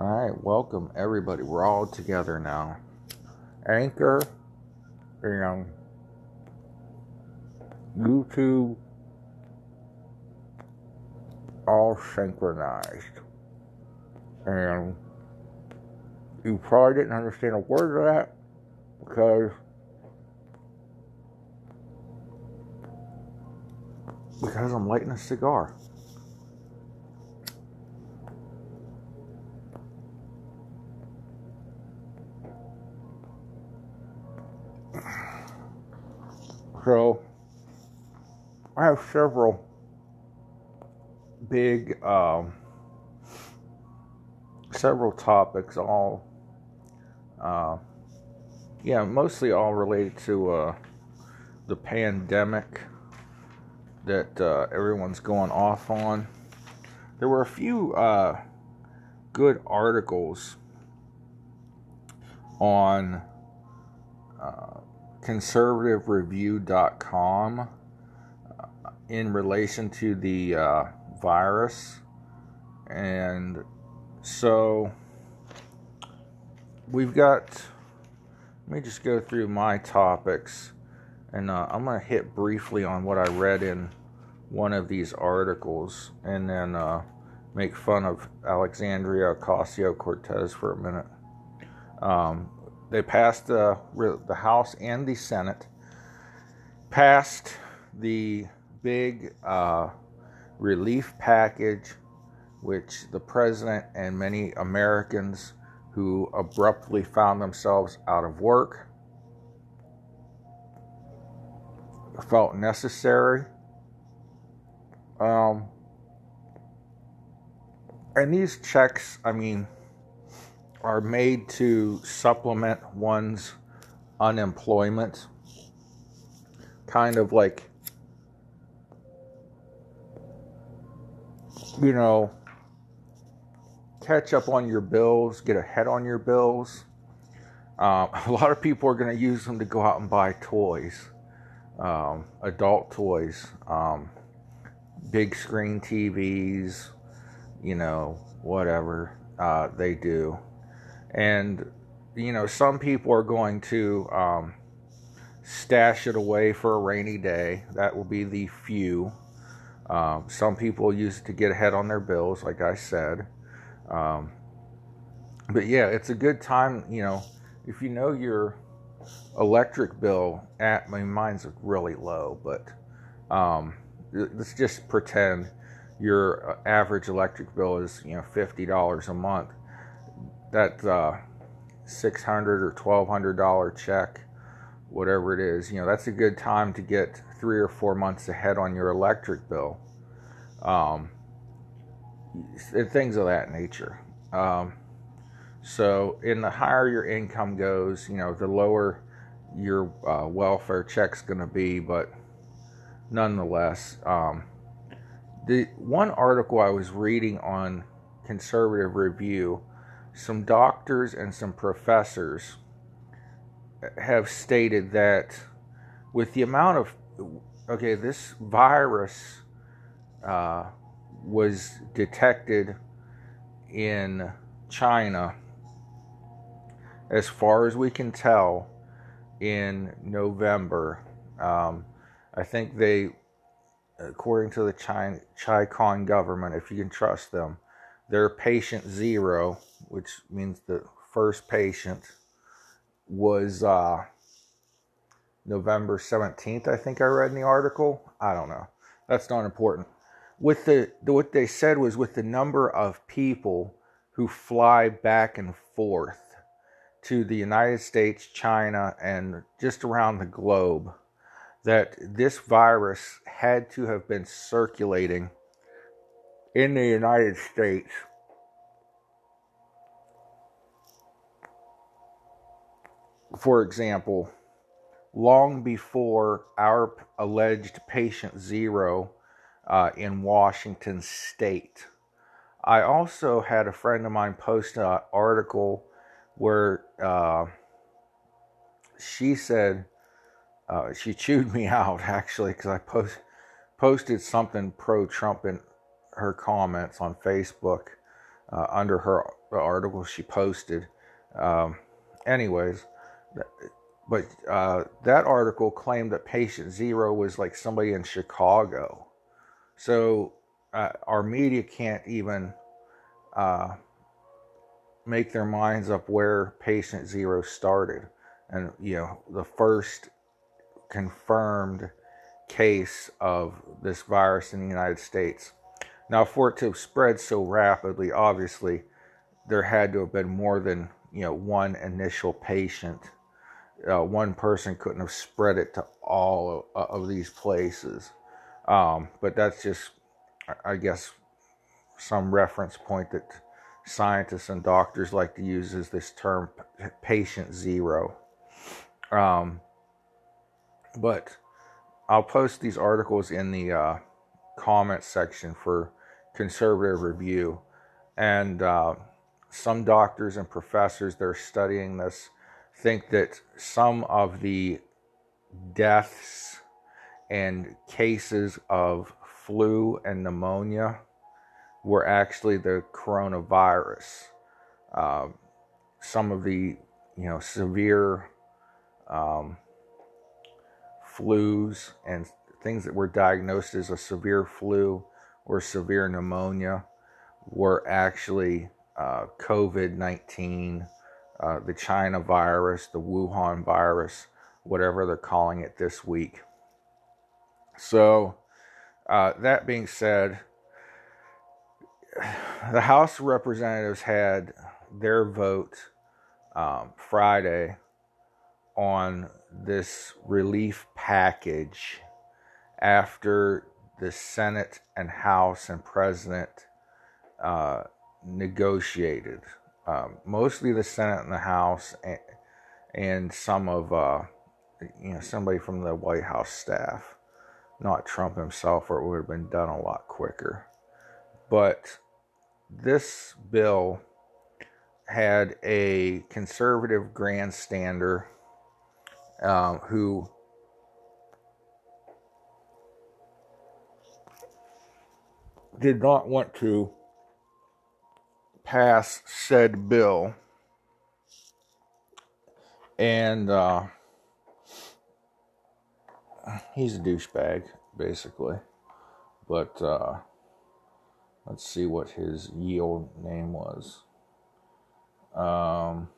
All right, welcome everybody. We're all together now. Anchor, and YouTube, all synchronized. And you probably didn't understand a word of that because because I'm lighting a cigar. So I have several big, um, several topics, all, uh, yeah, mostly all related to uh, the pandemic that uh, everyone's going off on. There were a few uh, good articles on uh, conservativereview.com uh, in relation to the uh, virus. And so we've got, let me just go through my topics. And uh, I'm going to hit briefly on what I read in one of these articles and then uh, make fun of Alexandria Ocasio Cortez for a minute. Um, they passed the the House and the Senate passed the big uh, relief package, which the president and many Americans who abruptly found themselves out of work felt necessary. Um, and these checks, I mean, are made to supplement one's unemployment. Kind of like, you know, catch up on your bills, get ahead on your bills. Um, a lot of people are going to use them to go out and buy toys, um, adult toys, um, big screen TVs, you know, whatever uh, they do and you know some people are going to um, stash it away for a rainy day. That will be the few. Um, some people use it to get ahead on their bills like i said. Um, but yeah it's a good time you know if you know your electric bill at I mean, mine's really low but um, let's just pretend your uh, average electric bill is you know $50 a month that uh, 600 or 1200 dollar check whatever it is you know that's a good time to get three or four months ahead on your electric bill. Um, things of that nature. Um, so in the higher your income goes you know the lower your uh, welfare check's going to be but nonetheless um, the one article i was reading on conservative review some doctors and some professors have stated that with the amount of okay this virus uh, was detected in china as far as we can tell in november. Um, i think they according to the China, Chi-Com government if you can trust them they're patient zero which means the first patient, was uh, November 17th, I think I read in the article. I don't know. That's not important. With the what they said was with the number of people who fly back and forth to the United States, China, and just around the globe, that this virus had to have been circulating in the United States for example, long before our alleged patient zero uh, in Washington state. I also had a friend of mine post an article where uh, she said, uh, she chewed me out actually because I post, posted something pro Trump in her comments on Facebook. uh, under her article she posted. Um, anyways, but uh, that article claimed that patient zero was like somebody in Chicago. So uh, our media can't even uh, make their minds up where patient zero started. And, you know, the first confirmed case of this virus in the United States. Now, for it to spread so rapidly, obviously, there had to have been more than, you know, one initial patient. Uh, one person couldn't have spread it to all of, of these places. Um, but that's just, I guess, some reference point that scientists and doctors like to use is this term patient zero. Um, but I'll post these articles in the uh, comment section for conservative review. And uh, some doctors and professors they're studying this think that some of the deaths and cases of flu and pneumonia were actually the coronavirus. Uh, some of the you know severe um, flus and things that were diagnosed as a severe flu or severe pneumonia were actually uh, COVID 19, uh, the China virus, the Wuhan virus, whatever they're calling it this week. So, uh, that being said, the House of Representatives had their vote um, Friday on this relief package after the Senate and House and President uh, negotiated. Um, mostly the Senate and the House, and, and some of uh, you know somebody from the White House staff, not Trump himself, or it would have been done a lot quicker. But this bill had a conservative grandstander um, who did not want to pass said bill. And uh, he's a douchebag, basically. But uh, let's see what his yield name was. Um,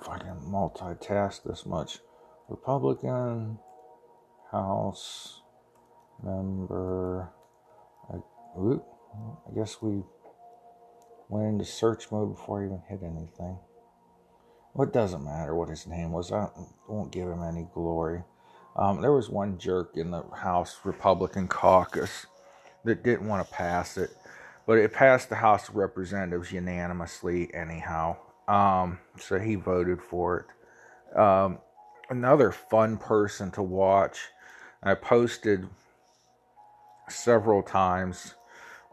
if I can multitask this much. Republican House member. Whoop, I guess we went into search mode before I even hit anything. Well, it doesn't matter what his name was. I won't give him any glory. Um, there was one jerk in the House Republican caucus that didn't want to pass it, but it passed the House of Representatives unanimously, anyhow. Um, so he voted for it. Um, another fun person to watch. I posted several times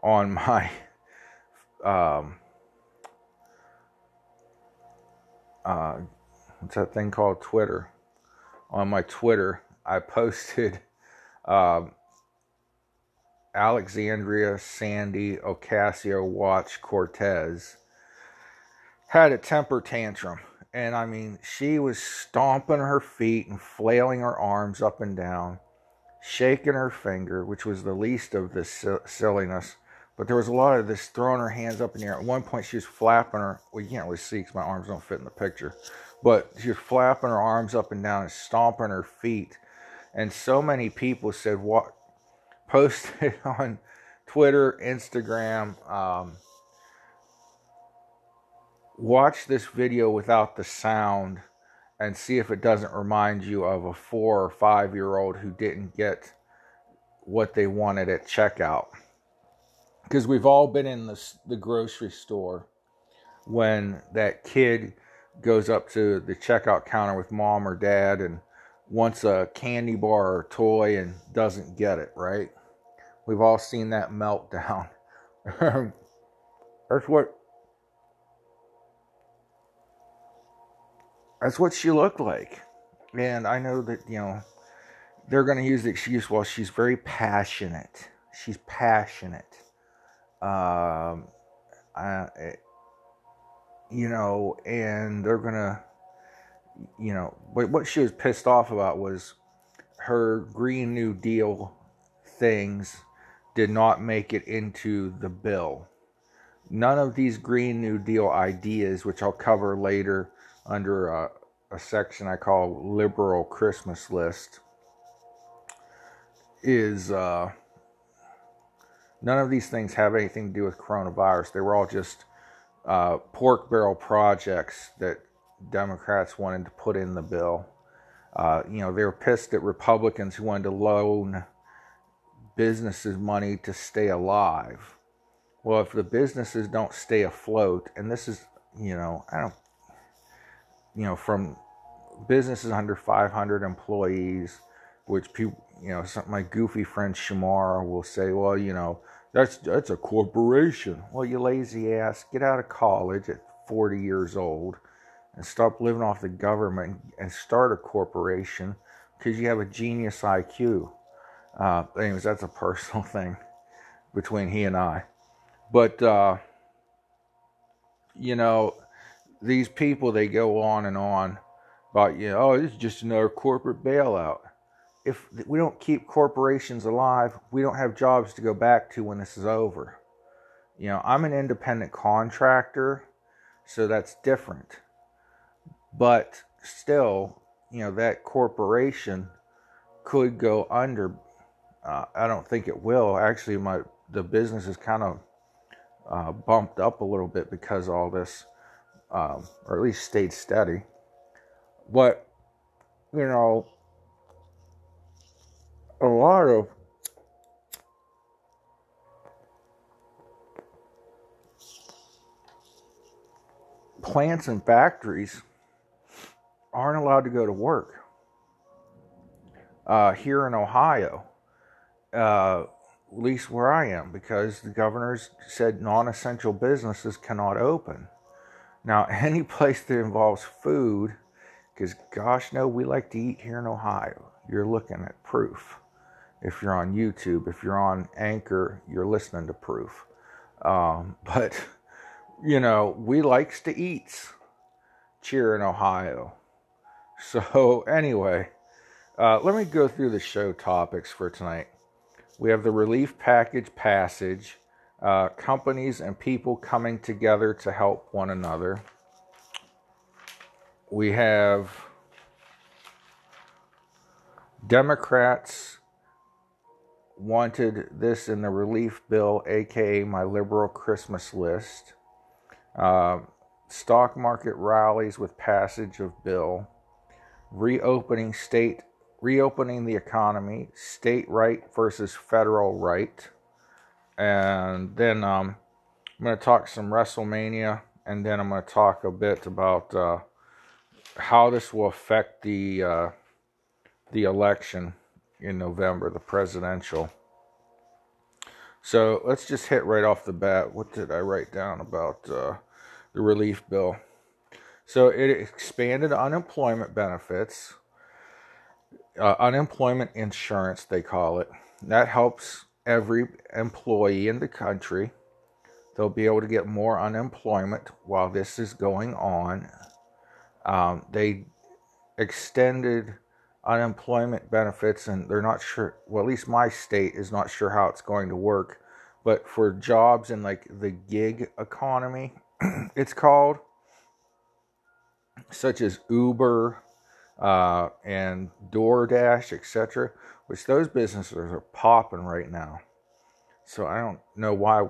on my um, uh, what's that thing called Twitter? On my Twitter, I posted um, Alexandria Sandy Ocasio Watch Cortez had a temper tantrum. And I mean, she was stomping her feet and flailing her arms up and down, shaking her finger, which was the least of the silliness. But there was a lot of this throwing her hands up in the air. At one point, she was flapping her. Well, you can't really see because my arms don't fit in the picture. But she was flapping her arms up and down and stomping her feet. And so many people said, what? Posted on Twitter, Instagram, um, watch this video without the sound and see if it doesn't remind you of a four or five year old who didn't get what they wanted at checkout. Because we've all been in the, the grocery store when that kid goes up to the checkout counter with mom or dad and wants a candy bar or toy and doesn't get it, right? We've all seen that meltdown. That's what that's what she looked like. And I know that, you know, they're going to use the excuse, well, she's very passionate. She's passionate. Um, uh, you know, and they're gonna, you know, but what she was pissed off about was her Green New Deal things did not make it into the bill. None of these Green New Deal ideas, which I'll cover later under a, a section I call Liberal Christmas List, is uh, none of these things have anything to do with coronavirus. They were all just uh, pork barrel projects that Democrats wanted to put in the bill. Uh, you know, they were pissed at Republicans who wanted to loan businesses money to stay alive. Well, if the businesses don't stay afloat, and this is, you know, I don't, you know, from businesses under 500 employees, which people, you know, my goofy friend Shamar will say, well, you know, that's that's a corporation. Well, you lazy ass, get out of college at 40 years old and stop living off the government and start a corporation because you have a genius IQ. Uh, anyways, that's a personal thing between he and I. But, uh, you know, these people, they go on and on about, you know, oh, this is just another corporate bailout. If we don't keep corporations alive, we don't have jobs to go back to when this is over. You know, I'm an independent contractor, so that's different. But still, you know, that corporation could go under. Uh, I don't think it will. Actually, my the business is kind of uh, bumped up a little bit because all this, um, or at least stayed steady. But you know, a lot of plants and factories aren't allowed to go to work uh, here in Ohio, uh, at least where I am, because the governors said non essential businesses cannot open. Now, any place that involves food, because gosh, no, we like to eat here in Ohio. You're looking at proof. If you're on YouTube, if you're on Anchor, you're listening to proof. Um, but, you know, we likes to eat cheer in Ohio. So, anyway, uh, let me go through the show topics for tonight. We have the relief package passage, uh, companies and people coming together to help one another. We have Democrats wanted this in the relief bill, aka my liberal Christmas list. Uh, stock market rallies with passage of bill. Reopening state reopening the economy, state right versus federal right, and then um, I'm going to talk some WrestleMania, and then I'm going to talk a bit about uh, how this will affect the uh, the election in November, the presidential. So let's just hit right off the bat. What did I write down about uh, the relief bill? So it expanded unemployment benefits, uh, unemployment insurance, they call it. That helps every employee in the country. They'll be able to get more unemployment while this is going on. Um, they extended unemployment benefits, and they're not sure. Well, at least my state is not sure how it's going to work. But for jobs in like the gig economy, it's called such as Uber uh, and DoorDash, etc., which those businesses are popping right now. So I don't know why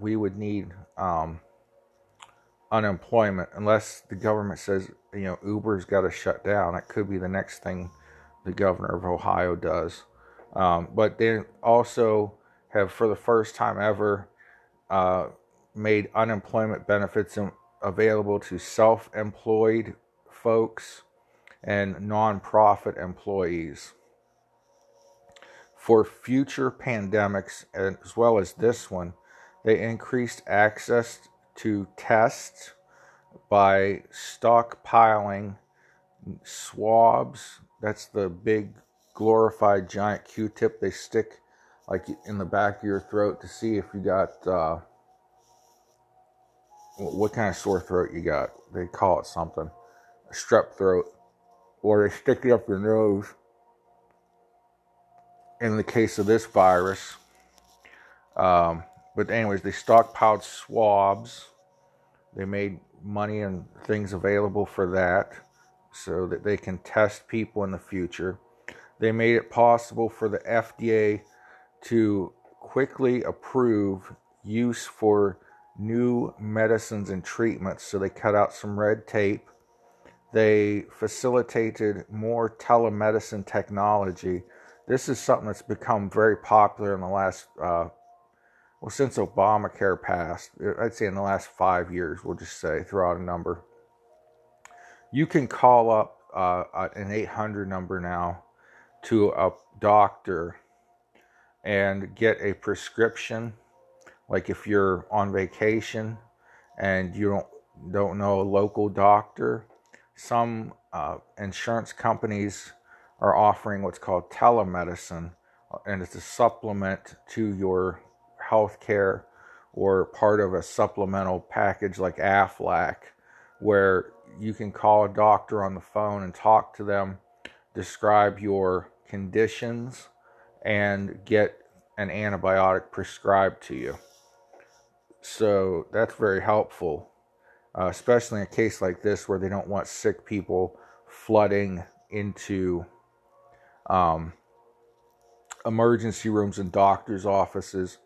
we would need um, unemployment unless the government says you know Uber's got to shut down. That could be the next thing the governor of Ohio does. Um, but they also have, for the first time ever, uh, made unemployment benefits available to self employed folks and nonprofit employees. For future pandemics, as well as this one, they increased access to test by stockpiling swabs. That's the big glorified giant Q tip they stick like in the back of your throat to see if you got uh, what kind of sore throat you got. They call it something, strep throat, or they stick it up your nose. In the case of this virus, um, but anyways, they stockpiled swabs. They made money and things available for that so that they can test people in the future. They made it possible for the FDA to quickly approve use for new medicines and treatments. So they cut out some red tape. They facilitated more telemedicine technology. This is something that's become very popular in the last uh, well, since Obamacare passed, I'd say in the last five years, we'll just say, throw out a number. You can call up uh, an 800 number now to a doctor and get a prescription. Like if you're on vacation and you don't don't know a local doctor, some uh, insurance companies are offering what's called telemedicine, and it's a supplement to your health care or part of a supplemental package like AFLAC, where you can call a doctor on the phone and talk to them, describe your conditions, and get an antibiotic prescribed to you. So that's very helpful, uh, especially in a case like this where they don't want sick people flooding into um, emergency rooms and doctors' offices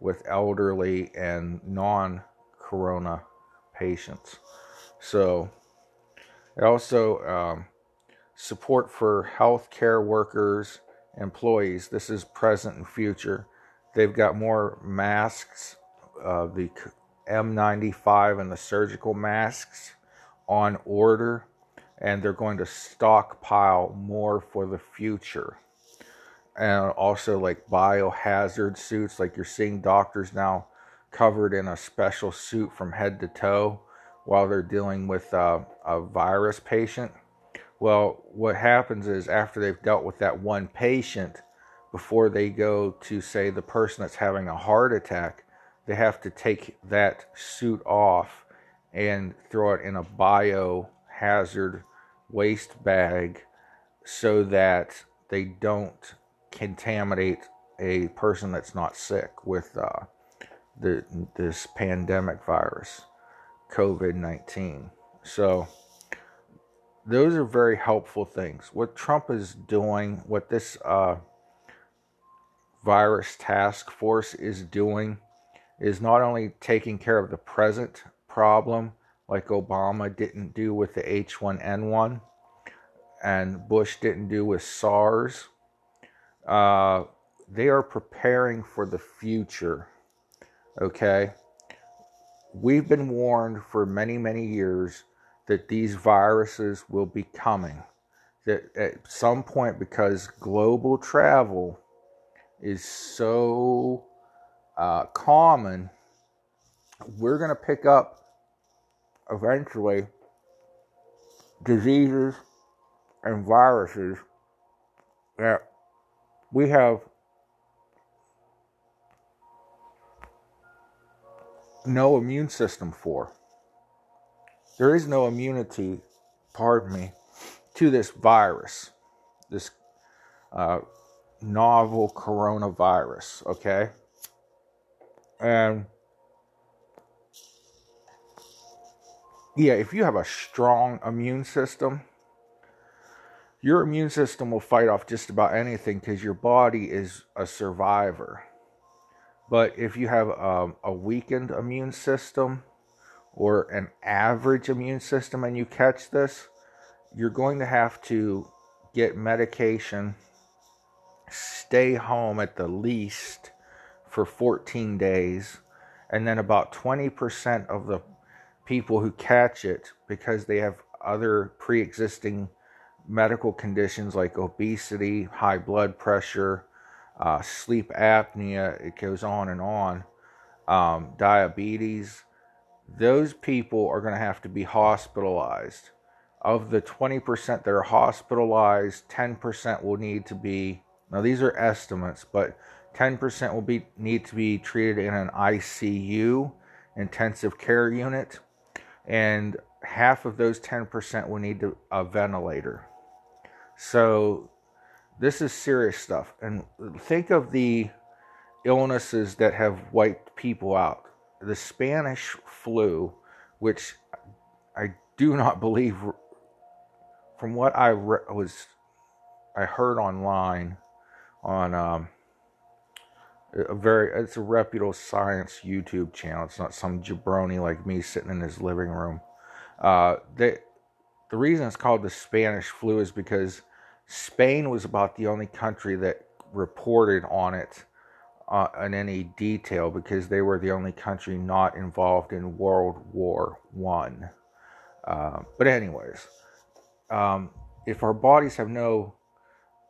with elderly and non corona patients. So, it also um, support for healthcare workers, employees. This is present and future. They've got more masks, uh, the N95 and the surgical masks on order, and they're going to stockpile more for the future and also like biohazard suits. Like you're seeing doctors now covered in a special suit from head to toe while they're dealing with uh, a virus patient. Well, what happens is after they've dealt with that one patient, before they go to, say, the person that's having a heart attack, they have to take that suit off and throw it in a biohazard waste bag so that they don't contaminate a person that's not sick with uh, the this pandemic virus, COVID nineteen. So those are very helpful things. What Trump is doing, what this uh, virus task force is doing, is not only taking care of the present problem, like Obama didn't do with the H1N1, and Bush didn't do with SARS uh, they are preparing for the future. Okay? We've been warned for many, many years that these viruses will be coming. That at some point, because global travel is so uh, common, we're going to pick up eventually diseases and viruses that we have no immune system for. There is no immunity, pardon me, to this virus, this uh, novel coronavirus, okay? And yeah, if you have a strong immune system, your immune system will fight off just about anything because your body is a survivor. But if you have um, a weakened immune system or an average immune system and you catch this, you're going to have to get medication, stay home at the least for 14 days, and then about 20% of the people who catch it because they have other pre existing medical conditions like obesity, high blood pressure, uh, sleep apnea, it goes on and on, um, diabetes, those people are going to have to be hospitalized. Of the 20% that are hospitalized, 10% will need to be, now these are estimates, but 10% will be need to be treated in an ICU, intensive care unit, and half of those 10% will need a ventilator. So this is serious stuff. And think of the illnesses that have wiped people out. The Spanish flu, which I do not believe, from what I re- was, I heard online on um, a very, it's a reputable science YouTube channel. It's not some jabroni like me sitting in his living room. Uh, they, the reason it's called the Spanish flu is because Spain was about the only country that reported on it uh, in any detail because they were the only country not involved in World War One. Uh, but anyways, um, if our bodies have no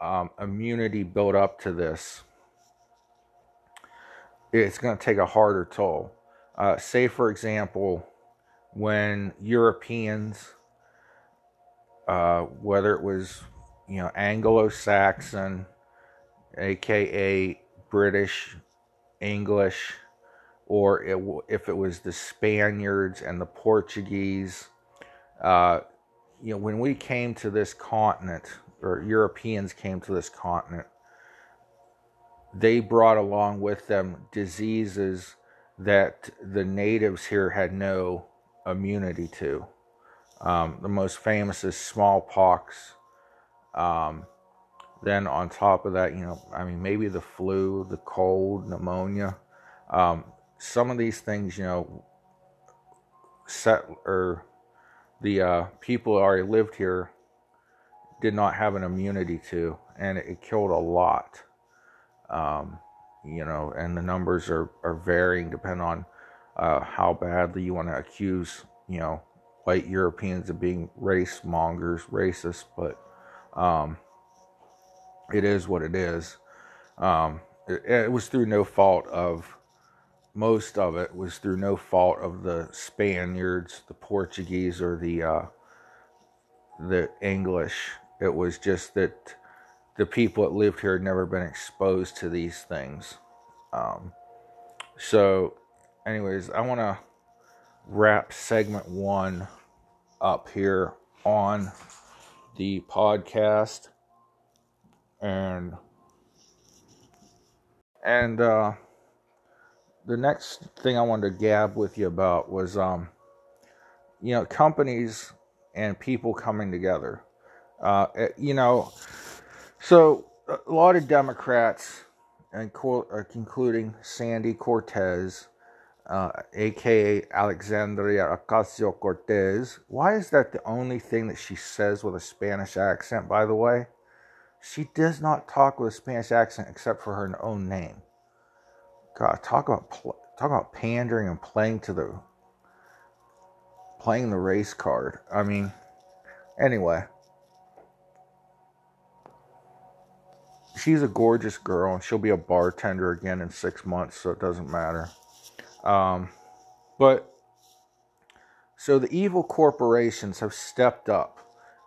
um, immunity built up to this, it's going to take a harder toll. Uh, say, for example, when Europeans, uh, whether it was you know Anglo-Saxon, aka British, English, or it, if it was the Spaniards and the Portuguese, uh, you know, when we came to this continent, or Europeans came to this continent, they brought along with them diseases that the natives here had no immunity to. Um, the most famous is smallpox. Um, then on top of that, you know, I mean, maybe the flu, the cold, pneumonia. Um, some of these things, you know, set or the uh, people who already lived here did not have an immunity to, and it, killed a lot. Um, you know, and the numbers are, are varying depending on uh, how badly you want to accuse, you know, white Europeans of being race mongers, racist, but um, it is what it is. Um, it, it, was through no fault of most of it was through no fault of the Spaniards, the Portuguese, or the uh, the English. It was just that the people that lived here had never been exposed to these things. Um, so, anyways, I want to wrap segment one up here on the podcast and and uh, the next thing I wanted to gab with you about was um, you know companies and people coming together. Uh, eh, you know, so a lot of Democrats, and uh, including Sandy Cortez, uh, aka Alexandria Ocasio Cortez. Why is that the only thing that she says with a Spanish accent? By the way. She does not talk with a Spanish accent except for her own name. God, talk about talk about pandering and playing to the playing the race card. I mean, anyway, she's a gorgeous girl, and she'll be a bartender again in six months, so it doesn't matter. Um, but so the evil corporations have stepped up,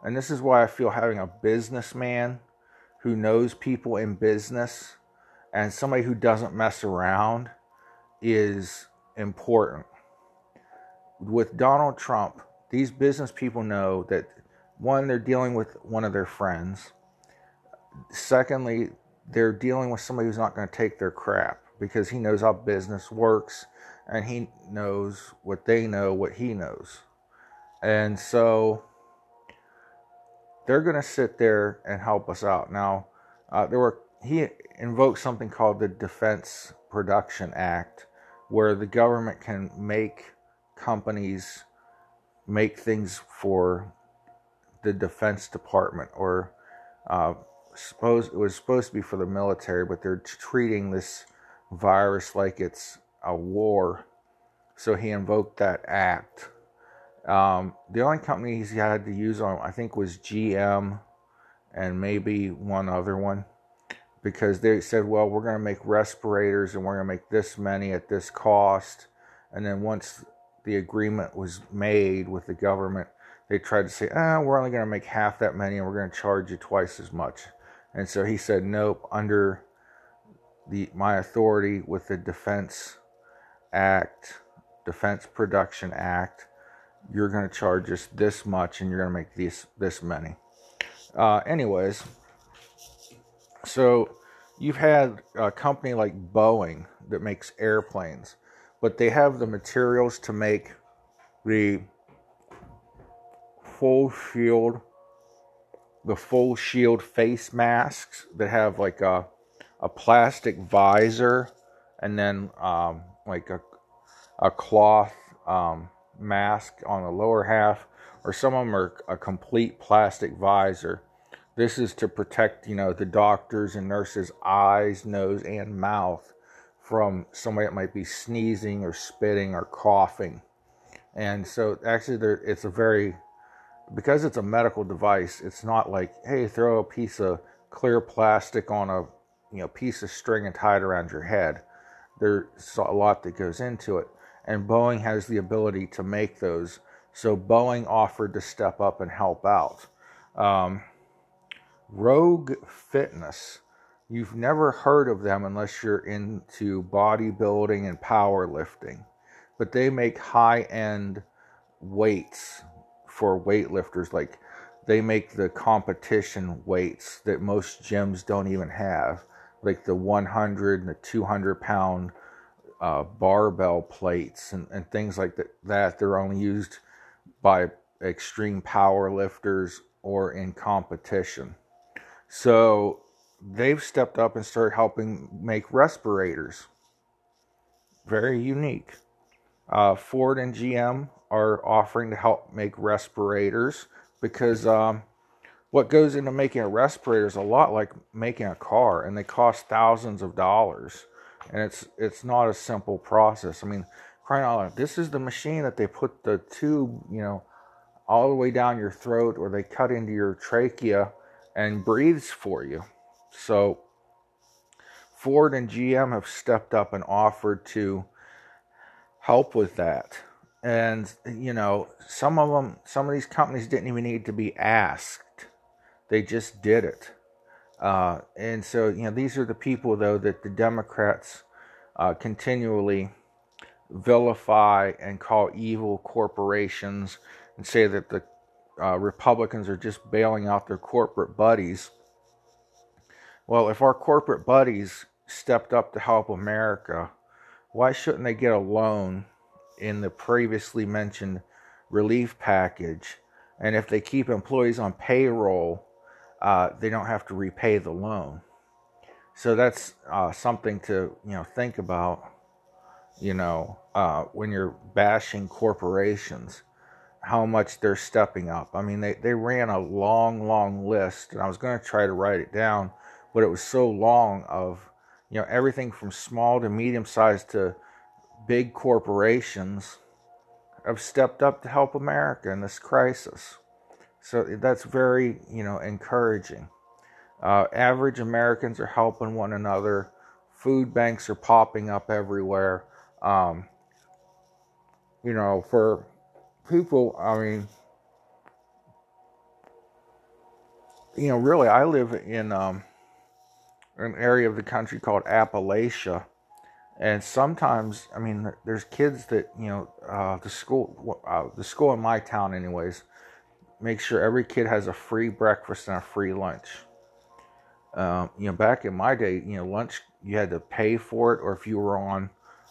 and this is why I feel having a businessman who knows people in business and somebody who doesn't mess around is important. With Donald Trump, these business people know that one, they're dealing with one of their friends. Secondly, they're dealing with somebody who's not going to take their crap because he knows how business works and he knows what they know, what he knows. And so they're going to sit there and help us out. Now, uh, there were he invoked something called the Defense Production Act, where the government can make companies make things for the Defense Department, or uh, suppose it was supposed to be for the military, but they're treating this virus like it's a war. So he invoked that act um, the only companies he had to use on, I think, was GM and maybe one other one because they said, well, we're going to make respirators and we're going to make this many at this cost. And then once the agreement was made with the government, they tried to say, ah, we're only going to make half that many and we're going to charge you twice as much. And so he said, nope, under the my authority with the Defense Act, Defense Production Act. You're going to charge us this much, and you're going to make this this many. Uh, anyways, so you've had a company like Boeing that makes airplanes, but they have the materials to make the full shield the full shield face masks that have like a a plastic visor and then um, like a a cloth um, mask on the lower half, or some of them are a complete plastic visor. This is to protect, you know, the doctors and nurses' eyes, nose, and mouth from somebody that might be sneezing or spitting or coughing. And so, actually, there, it's a very because it's a medical device, it's not like, hey, throw a piece of clear plastic on a you know piece of string and tie it around your head. There's a lot that goes into it, and Boeing has the ability to make those. So Boeing offered to step up and help out. Um, Rogue Fitness. You've never heard of them unless you're into bodybuilding and powerlifting, but they make high end weights for weightlifters. Like they make the competition weights that most gyms don't even have, like the 100 and the 200 pound uh, barbell plates and, and things like that, that. They're only used by extreme power lifters or in competition. So they've stepped up and started helping make respirators. Very unique. Uh, Ford and GM are offering to help make respirators because um, what goes into making a respirator is a lot like making a car, and they cost thousands of dollars, and it's it's not a simple process. I mean, crying out loud, this is the machine that they put the tube, you know, all the way down your throat, or they cut into your trachea and breathes for you. So Ford and GM have stepped up and offered to help with that and you know some of them some of these companies didn't even need to be asked they just did it uh, and so you know these are the people though that the democrats uh, continually vilify and call evil corporations and say that the uh, republicans are just bailing out their corporate buddies well if our corporate buddies stepped up to help america why shouldn't they get a loan in the previously mentioned relief package. And if they keep employees on payroll, uh, they don't have to repay the loan. So that's uh, something to you know think about. You know uh, when you're bashing corporations, how much they're stepping up. I mean, they they ran a long, long list, and I was going to try to write it down, but it was so long of you know everything from small to medium sized to big corporations have stepped up to help America in this crisis. So that's very, you know, encouraging. Uh, average Americans are helping one another. Food banks are popping up everywhere. Um, you know, for people, I mean, you know, really, I live in um, an area of the country called Appalachia, and sometimes i mean there's kids that you know uh, the school uh, the school in my town anyways makes sure every kid has a free breakfast and a free lunch. Um, you know back in my day you know lunch you had to pay for it or if you were on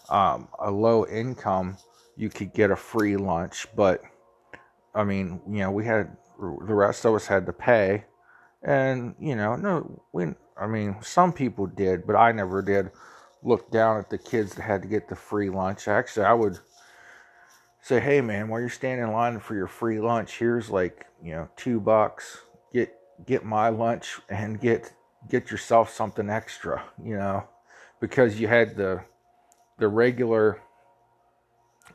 um, a low income you could get a free lunch. But i mean you know we had the rest of us had to pay. And you know no we i mean some people did but i never did. Look down at the kids that had to get the free lunch. Actually, I would say, "Hey, man, while you're standing in line for your free lunch, here's like you know two bucks. Get get my lunch and get get yourself something extra. You know, because you had the the regular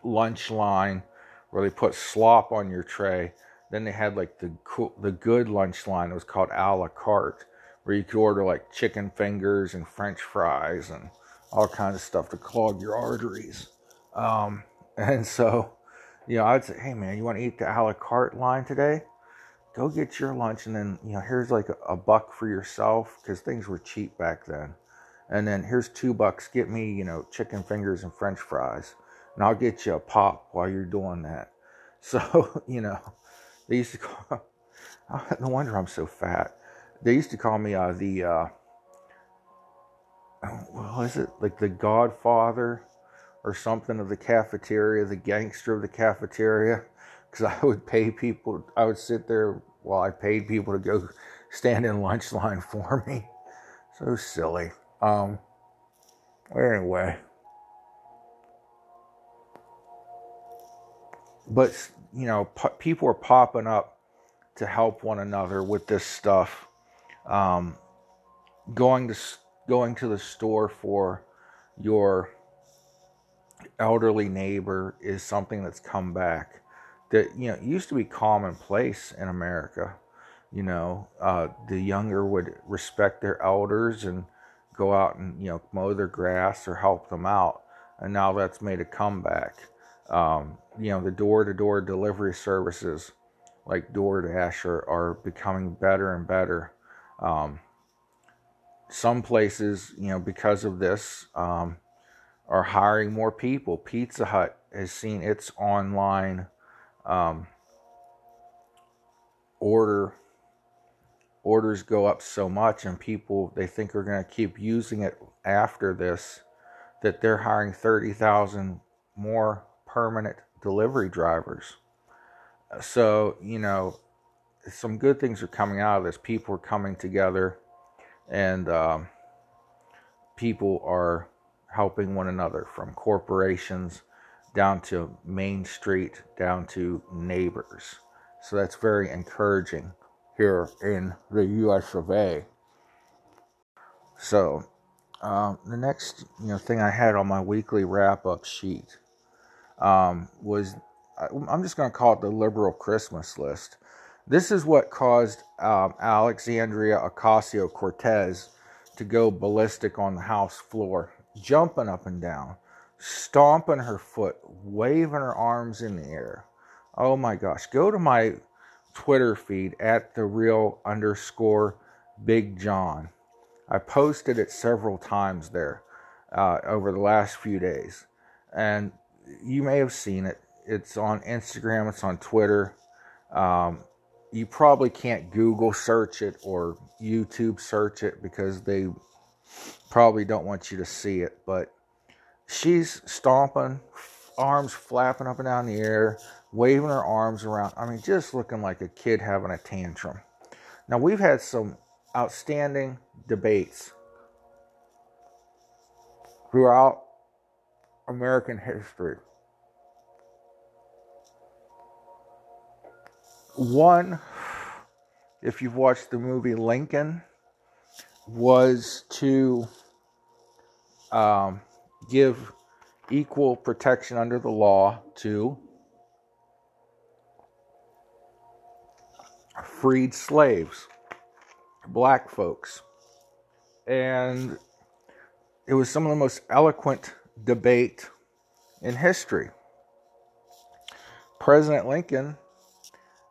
lunch line where they put slop on your tray. Then they had like the cool, the good lunch line. It was called a la carte, where you could order like chicken fingers and French fries and all kinds of stuff to clog your arteries. Um, and so, you know, I'd say, hey man, you want to eat the a la carte line today? Go get your lunch, and then you know, here's like a, a buck for yourself because things were cheap back then. and then here's two bucks. Get me, you know, chicken fingers and French fries, and I'll get you a pop while you're doing that. So, you know, they used to call. No wonder I'm so fat. They used to call me uh, the. Uh, well, is it like the Godfather or something of the cafeteria, the gangster of the cafeteria? Because I would pay people. I would sit there while I paid people to go stand in lunch line for me. So silly. Um, anyway. But, you know, people are popping up to help one another with this stuff. Um, going to going to the store for your elderly neighbor is something that's come back that you know used to be commonplace in America. You know, uh, the younger would respect their elders and go out and you know mow their grass or help them out, and now that's made a comeback. Um, you know, the door-to-door delivery services like DoorDash are, are becoming better and better. Um, some places, you know, because of this, um, are hiring more people. Pizza Hut has seen its online um, order orders go up so much, and people they think are going to keep using it after this, that they're hiring thirty thousand more permanent delivery drivers. So you know, some good things are coming out of this. People are coming together, and um, people are helping one another from corporations down to Main Street, down to neighbors. So that's very encouraging here in the US of A. So um, the next you know thing I had on my weekly wrap up sheet um, was I'm just going to call it the liberal Christmas list. This is what caused um, Alexandria Ocasio Cortez to go ballistic on the House floor, jumping up and down, stomping her foot, waving her arms in the air. Oh my gosh. Go to my Twitter feed at the real underscore Big John. I posted it several times there uh, over the last few days. And you may have seen it. It's on Instagram, it's on Twitter. Um, you probably can't Google search it or YouTube search it because they probably don't want you to see it. But she's stomping, arms flapping up and down the air, waving her arms around. I mean, just looking like a kid having a tantrum. Now, we've had some outstanding debates throughout American history. One, if you've watched the movie Lincoln, was to um, give equal protection under the law to freed slaves, black folks. And it was some of the most eloquent debate in history. President Lincoln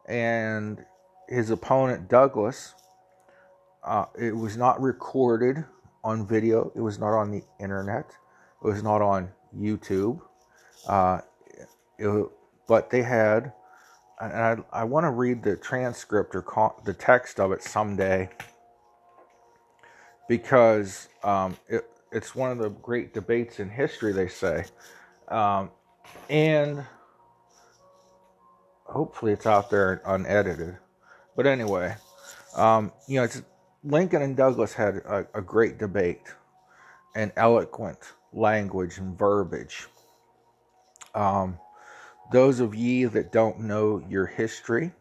and his opponent Douglas, uh, it was not recorded on video, it was not on the internet, it was not on YouTube. Uh, it, but they had, and I, I want to read the transcript or con- the text of it someday because um, it, it's one of the great debates in history, they say. Um, and hopefully it's out there unedited. But anyway, um, you know, Lincoln and Douglas had a, a great debate and eloquent language and verbiage. Um, those of ye that don't know your history,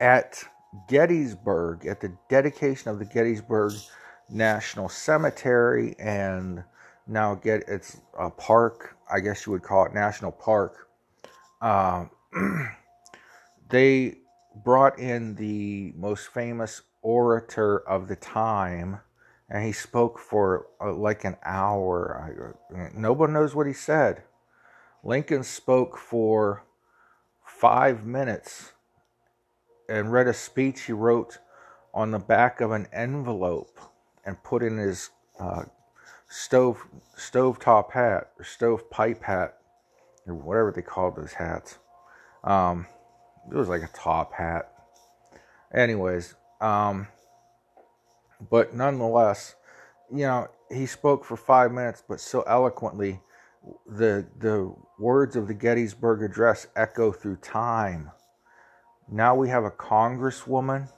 at Gettysburg, at the dedication of the Gettysburg National Cemetery, and now get it's a park, I guess you would call it National Park. Uh, they brought in the most famous orator of the time and he spoke for uh, like an hour. I, nobody knows what he said. Lincoln spoke for five minutes and read a speech he wrote on the back of an envelope and put in his uh, stove stove top hat or stove pipe hat or whatever they called those hats. Um, it was like a top hat. Anyways, um, but nonetheless, you know, he spoke for five minutes, but so eloquently, the the words of the Gettysburg Address echo through time. Now we have a congresswoman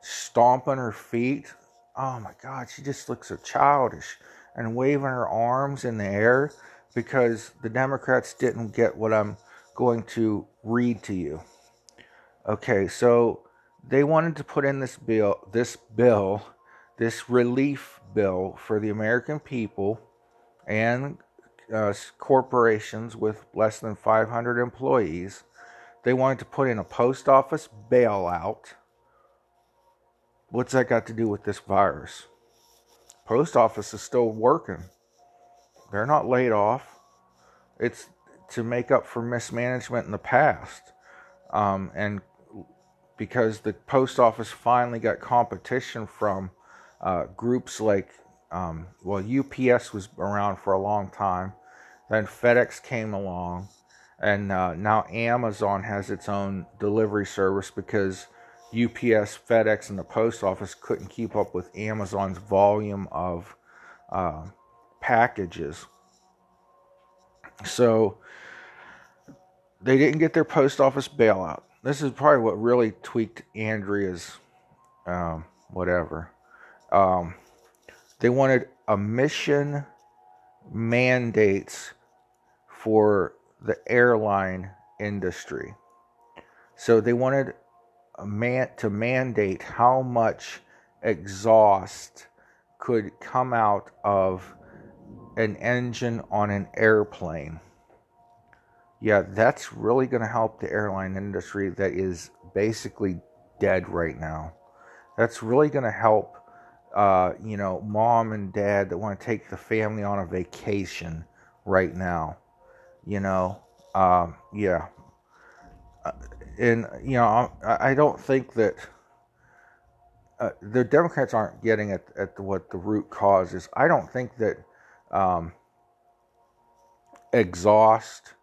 stomping her feet. Oh my God, she just looks so childish and waving her arms in the air because the Democrats didn't get what I'm going to read to you. Okay, so they wanted to put in this bill, this bill, this relief bill for the American people and uh, corporations with less than 500 employees. They wanted to put in a post office bailout. What's that got to do with this virus? Post office is still working. They're not laid off. It's to make up for mismanagement in the past. Um, and because the post office finally got competition from uh, groups like, um, well, UPS was around for a long time. Then FedEx came along, and uh, now Amazon has its own delivery service because UPS, FedEx, and the post office couldn't keep up with Amazon's volume of uh, packages. So they didn't get their post office bailout. This is probably what really tweaked Andrea's um, whatever. Um, they wanted emission mandates for the airline industry. So they wanted man to mandate how much exhaust could come out of an engine on an airplane. Yeah, that's really going to help the airline industry that is basically dead right now. That's really going to help, uh, you know, mom and dad that want to take the family on a vacation right now. You know, um, yeah. Uh, and, you know, I, don't think that. Uh, the Democrats aren't getting at, at what the root cause is. I don't think that um, exhaust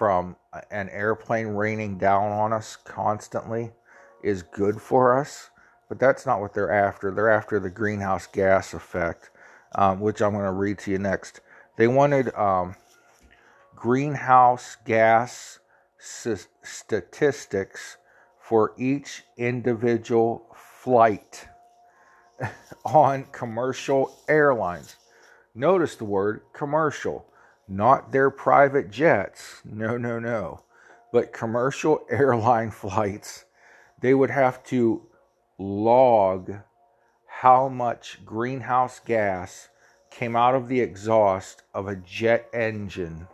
from an airplane raining down on us constantly is good for us, but that's not what they're after. They're after the greenhouse gas effect, um, which I'm going to read to you next. They wanted um, greenhouse gas s- statistics for each individual flight on commercial airlines. Notice the word commercial, not their private jets. No, no, no. But commercial airline flights, they would have to log how much greenhouse gas came out of the exhaust of a jet engine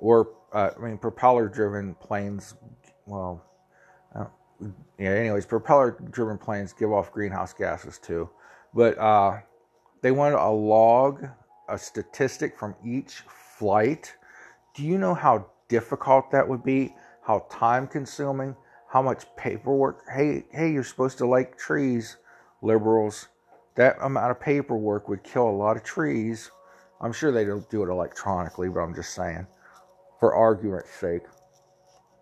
or uh, I mean propeller driven planes well uh, yeah anyways propeller driven planes give off greenhouse gases too but uh, they wanted a log, a statistic from each flight. Do you know how difficult that would be? How time consuming? How much paperwork? Hey, hey, you're supposed to like trees, liberals. That amount of paperwork would kill a lot of trees. I'm sure they don't do it electronically, but I'm just saying, for argument's sake.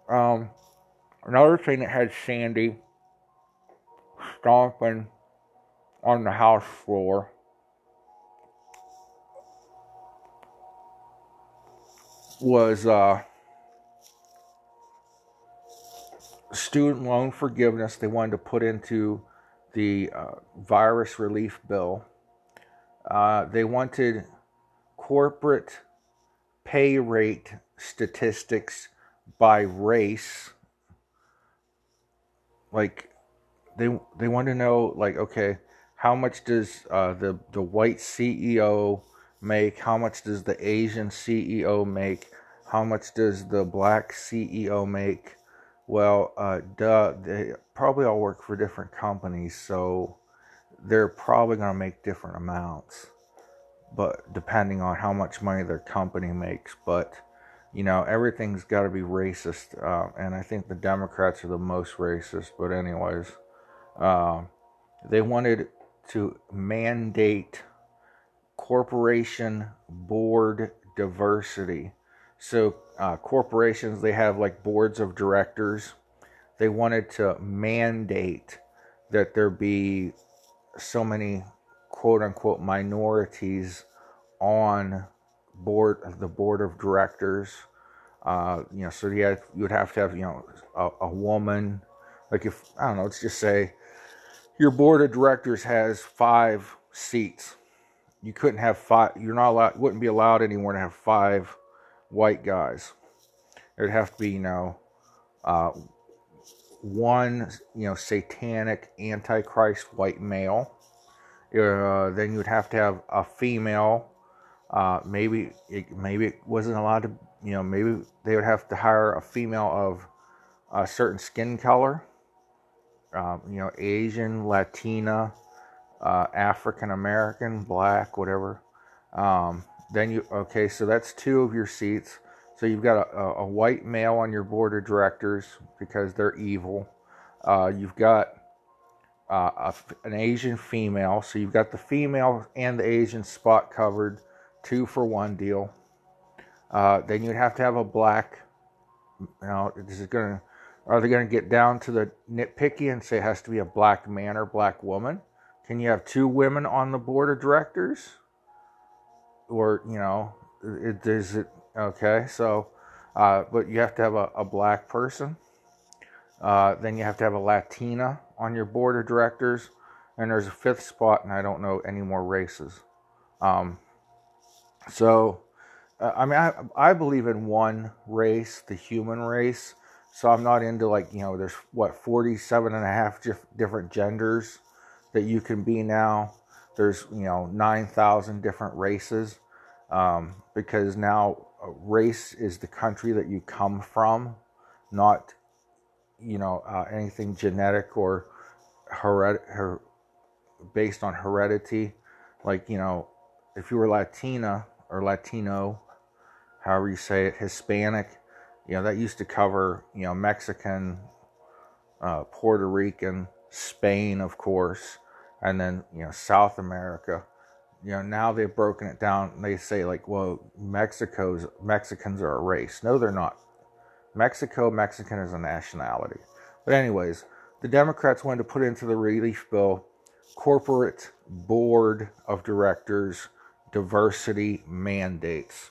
Um, another thing that had Sandy stomping on the house floor was uh, student loan forgiveness they wanted to put into the uh, virus relief bill. Uh, they wanted corporate pay rate statistics by race. Like they they want to know like okay, how much does uh, the the white CEO make? How much does the Asian CEO make? How much does the black CEO make? Well, uh, duh, they probably all work for different companies, so they're probably going to make different amounts, but depending on how much money their company makes. But you know, everything's got to be racist, uh, and I think the Democrats are the most racist. But anyways, uh, they wanted to mandate corporation board diversity. So uh, corporations they have like boards of directors. They wanted to mandate that there be so many quote unquote minorities on board the board of directors. Uh, you know, so you you would have to have you know a, a woman. Like if I don't know, let's just say your board of directors has five seats. You couldn't have five. You're not allowed. Wouldn't be allowed anymore to have five white guys. There'd have to be you know uh, one you know satanic antichrist white male. Uh, then you would have to have a female. Uh, maybe it, maybe it wasn't allowed to. You know maybe they would have to hire a female of a certain skin color um, you know, Asian, Latina, uh, African American, black, whatever. Um, then you, okay, so that's two of your seats. So you've got a, a white male on your board of directors because they're evil. Uh, you've got uh, a, an Asian female. So you've got the female and the Asian spot covered, two for one deal. Uh, then you'd have to have a black. You know, this is to are they to get down to the nitpicky and say it has to be a black man or black woman? Can you have two women on the board of directors? Or, you know, it, is it okay? So, uh, but you have to have a, a black person. Uh, then you have to have a Latina on your board of directors. And there's a fifth spot, and I don't know any more races. Um, so, uh, I mean, I, I believe in one race, the human race so I'm not into like, you know, there's what, 47 and a half different genders that you can be now. There's, you know, 9,000 different races um, because now race is the country that you come from, not, you know, uh, anything genetic or hered- her- based on heredity. Like, you know, if you were Latina or Latino, however you say it, Hispanic, you know, that used to cover, you know, Mexican, uh, Puerto Rican, Spain, of course, and then, you know, South America. You know, now they've broken it down. They say, like, well, Mexico's Mexicans are a race. No, they're not. Mexico, Mexican is a nationality. But, anyways, the Democrats wanted to put into the relief bill corporate board of directors diversity mandates.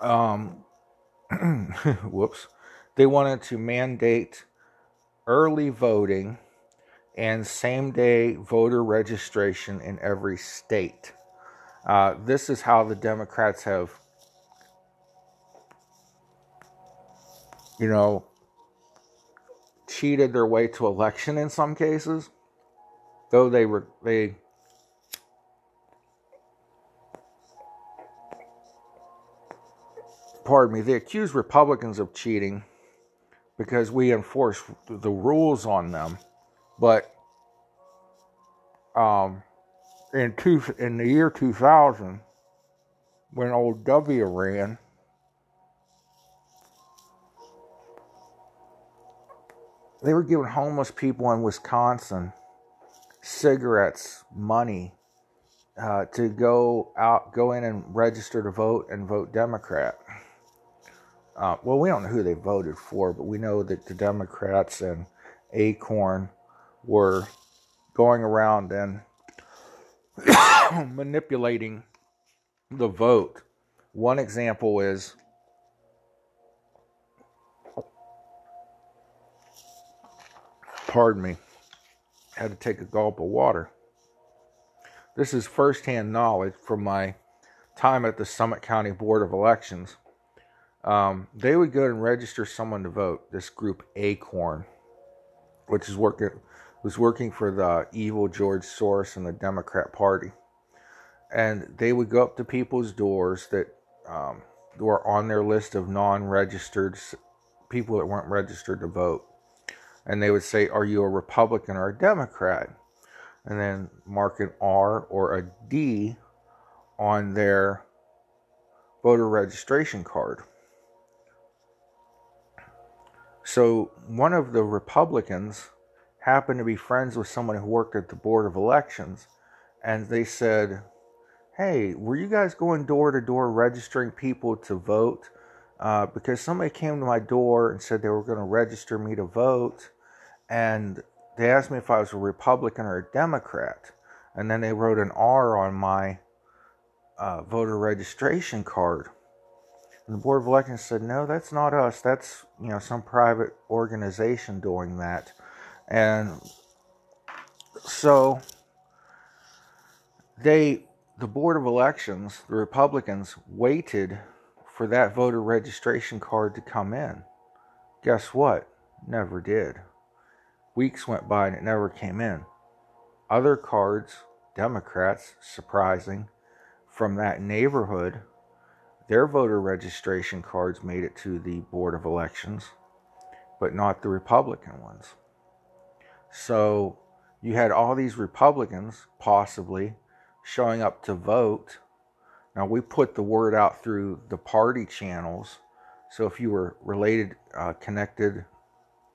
Um, whoops, they wanted to mandate early voting and same day voter registration in every state. Uh, this is how the Democrats have, you know, cheated their way to election in some cases. Though they were they pardon me, they accuse Republicans of cheating because we enforce the rules on them. But um, in two in the year 2000, when old W ran, they were giving homeless people in Wisconsin cigarettes, money uh, to go out, go in and register to vote and vote Democrat. Uh, well, we don't know who they voted for, but we know that the Democrats and Acorn were going around and manipulating the vote. One example is pardon me, had to take a gulp of water. This is firsthand knowledge from my time at the Summit County Board of Elections um, they would go and register someone to vote. This group Acorn, which is working was working for the evil George Soros and the Democrat Party, and they would go up to people's doors that um, were on their list of non-registered people that weren't registered to vote, and they would say, "Are you a Republican or a Democrat?" And then mark an R or a D on their voter registration card. So one of the Republicans happened to be friends with someone who worked at the Board of Elections, and they said, hey, were you guys going door to door registering people to vote? Uh, because somebody came to my door and said they were going to register me to vote, and they asked me if I was a Republican or a Democrat, and then they wrote an R on my uh, voter registration card. And the Board of Elections said, no, that's not us. That's, you know, some private organization doing that. And so they, the Board of Elections, the Republicans, waited for that voter registration card to come in. Guess what? Never did. Weeks went by and it never came in. Other cards, Democrats, surprising, from that neighborhood, their voter registration cards made it to the Board of Elections, but not the Republican ones. So you had all these Republicans possibly showing up to vote. Now, we put the word out through the party channels. So if you were related, uh, connected,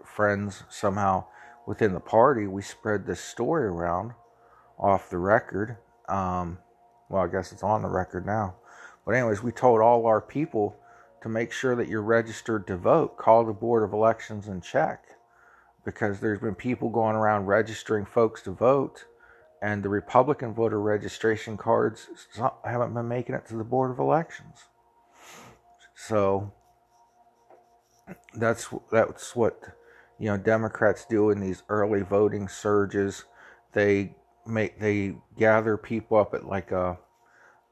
friends somehow within the party, we spread this story around off the record. Um, well, I guess it's on the record now. But, anyways, we told all our people to make sure that you're registered to vote. Call the Board of Elections and check because there's been people going around registering folks to vote, and the Republican voter registration cards haven't been making it to the Board of Elections. So that's that's what you know Democrats do in these early voting surges. They make they gather people up at like a,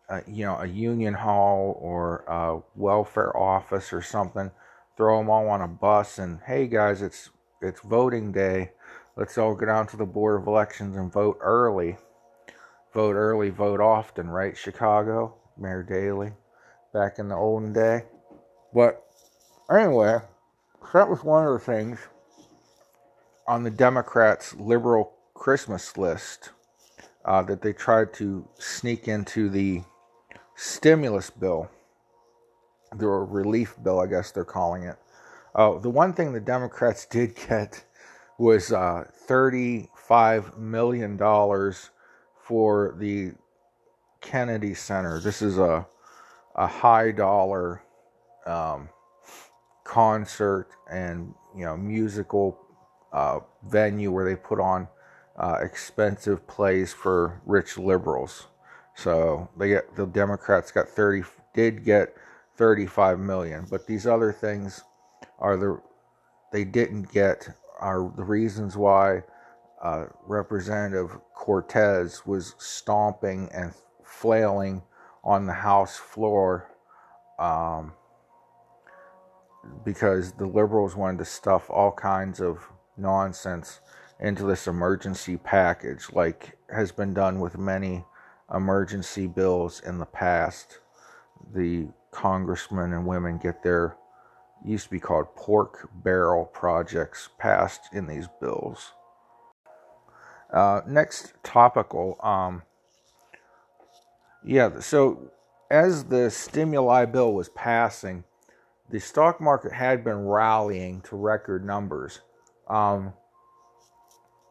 a you know a union hall or a welfare office or something. Throw them all on a bus and hey guys, it's it's voting day. Let's all go down to the Board of Elections and vote early. Vote early, vote often, right? Chicago, Mayor Daley, back in the olden day. But anyway, that was one of the things on the Democrats' liberal Christmas list uh, that they tried to sneak into the stimulus bill, the relief bill, I guess they're calling it. Uh, the one thing the Democrats did get was uh, $35 million for the Kennedy Center. This is a, a high dollar um, concert and you know musical uh, venue where they put on uh, expensive plays for rich liberals. So they get the Democrats got 30 did get 35 million, but these other things are the they didn't get are the reasons why uh, Representative Cortez was stomping and flailing on the House floor um, because the liberals wanted to stuff all kinds of nonsense into this emergency package, like has been done with many emergency bills in the past. The congressmen and women get their used to be called pork barrel projects passed in these bills. Uh, next topical, um, yeah. So as the stimuli bill was passing, the stock market had been rallying to record numbers. Um,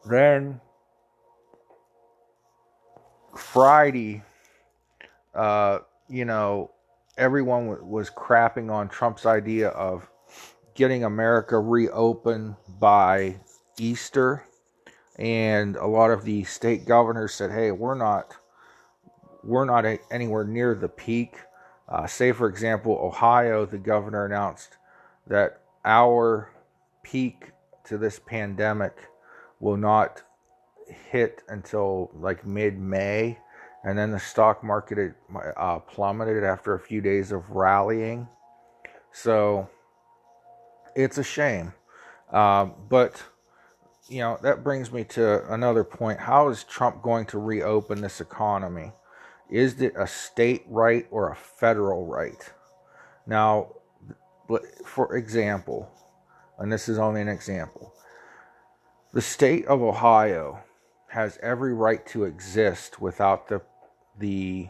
then Friday, uh, you know, everyone w- was crapping on Trump's idea of getting America reopened by Easter. And a lot of the state governors said, "Hey, we're not, we're not anywhere near the peak." Uh, say, for example, Ohio, the governor announced that our peak to this pandemic will not hit until like mid May. And then the stock market uh, plummeted after a few days of rallying. So it's a shame. Uh, but, you know, that brings me to another point. How is Trump going to reopen this economy? Is it a state right or a federal right? Now, for example, and this is only an example, the state of Ohio has every right to exist without the the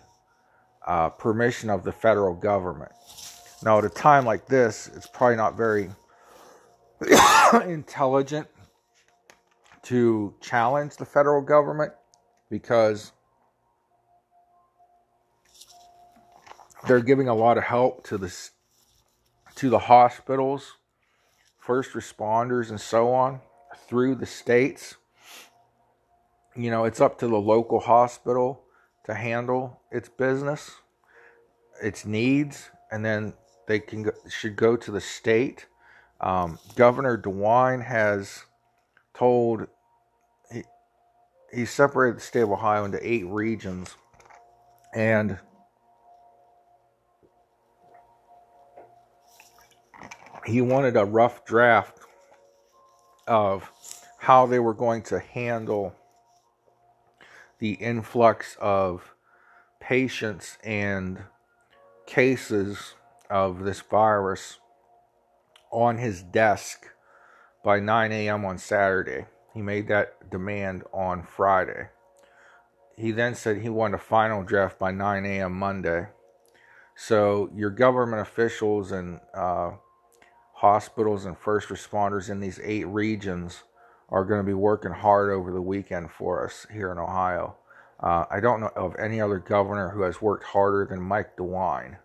uh, permission of the federal government. Now, at a time like this, it's probably not very intelligent to challenge the federal government because they're giving a lot of help to the to the hospitals, first responders, and so on through the states. You know, it's up to the local hospital to handle its business, its needs, and then they can should go to the state. Um, Governor DeWine has told he he separated the state of Ohio into eight regions, and he wanted a rough draft of how they were going to handle the influx of patients and cases of this virus on his desk by 9 a.m. on Saturday. He made that demand on Friday. He then said he wanted a final draft by 9 a.m. Monday. So, your government officials and uh, hospitals and first responders in these eight regions are going to be working hard over the weekend for us here in Ohio. Uh, I don't know of any other governor who has worked harder than Mike DeWine.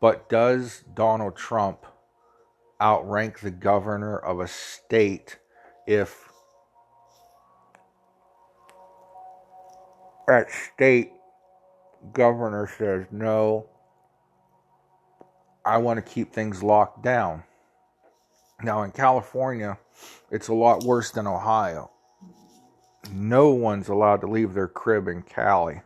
But does Donald Trump outrank the governor of a state if that state governor says, no, I want to keep things locked down? Now, in California, it's a lot worse than Ohio. No one's allowed to leave their crib in Cali.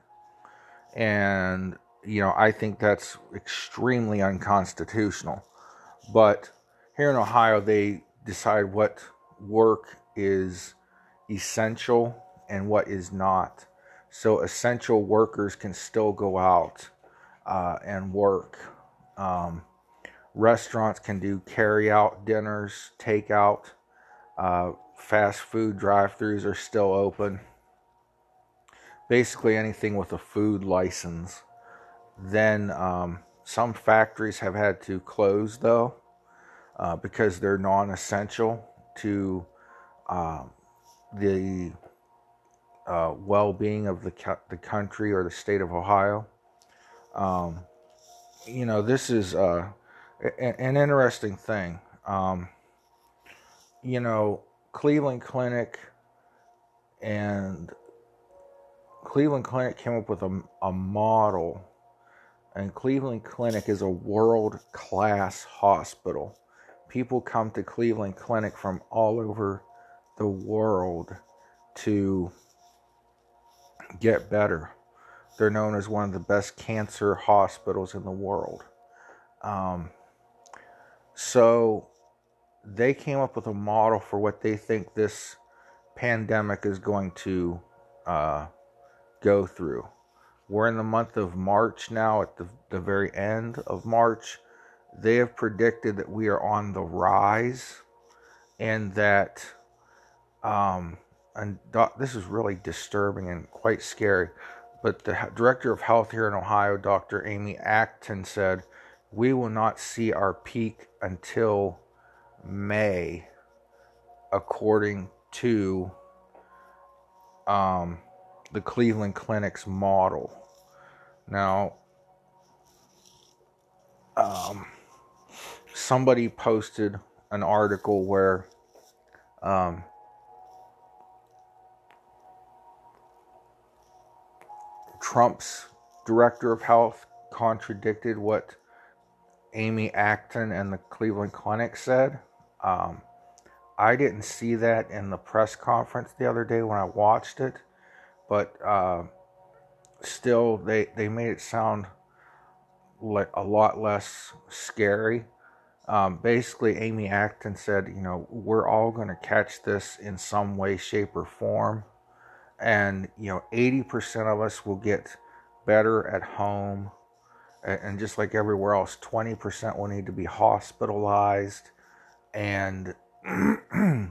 And, you know, I think that's extremely unconstitutional. But here in Ohio, they decide what work is essential and what is not. So, essential workers can still go out uh, and work. Um, Restaurants can do carry out dinners, takeout. Uh, fast food drive throughs are still open. Basically, anything with a food license. Then, um, some factories have had to close though uh, because they're non essential to uh, the uh, well being of the, the country or the state of Ohio. Um, you know, this is uh, an interesting thing. Um, you know, Cleveland Clinic and Cleveland Clinic came up with a, a model, and Cleveland Clinic is a world class hospital. People come to Cleveland Clinic from all over the world to get better. They're known as one of the best cancer hospitals in the world. Um, so they came up with a model for what they think this pandemic is going to uh, go through. We're in the month of March now, at the, the very end of March. They have predicted that we are on the rise and that, um, and this is really disturbing and quite scary. But the director of health here in Ohio, Dr. Amy Acton, said we will not see our peak until May, according to um, the Cleveland Clinic's model. Now, um, somebody posted an article where um, Trump's director of health contradicted what Amy Acton and the Cleveland Clinic said. Um, I didn't see that in the press conference the other day when I watched it, but uh, still, they, they made it sound like a lot less scary. Um, basically, Amy Acton said, you know, we're all going to catch this in some way, shape, or form. And, you know, 80% of us will get better at home and just like everywhere else, 20% will need to be hospitalized, and you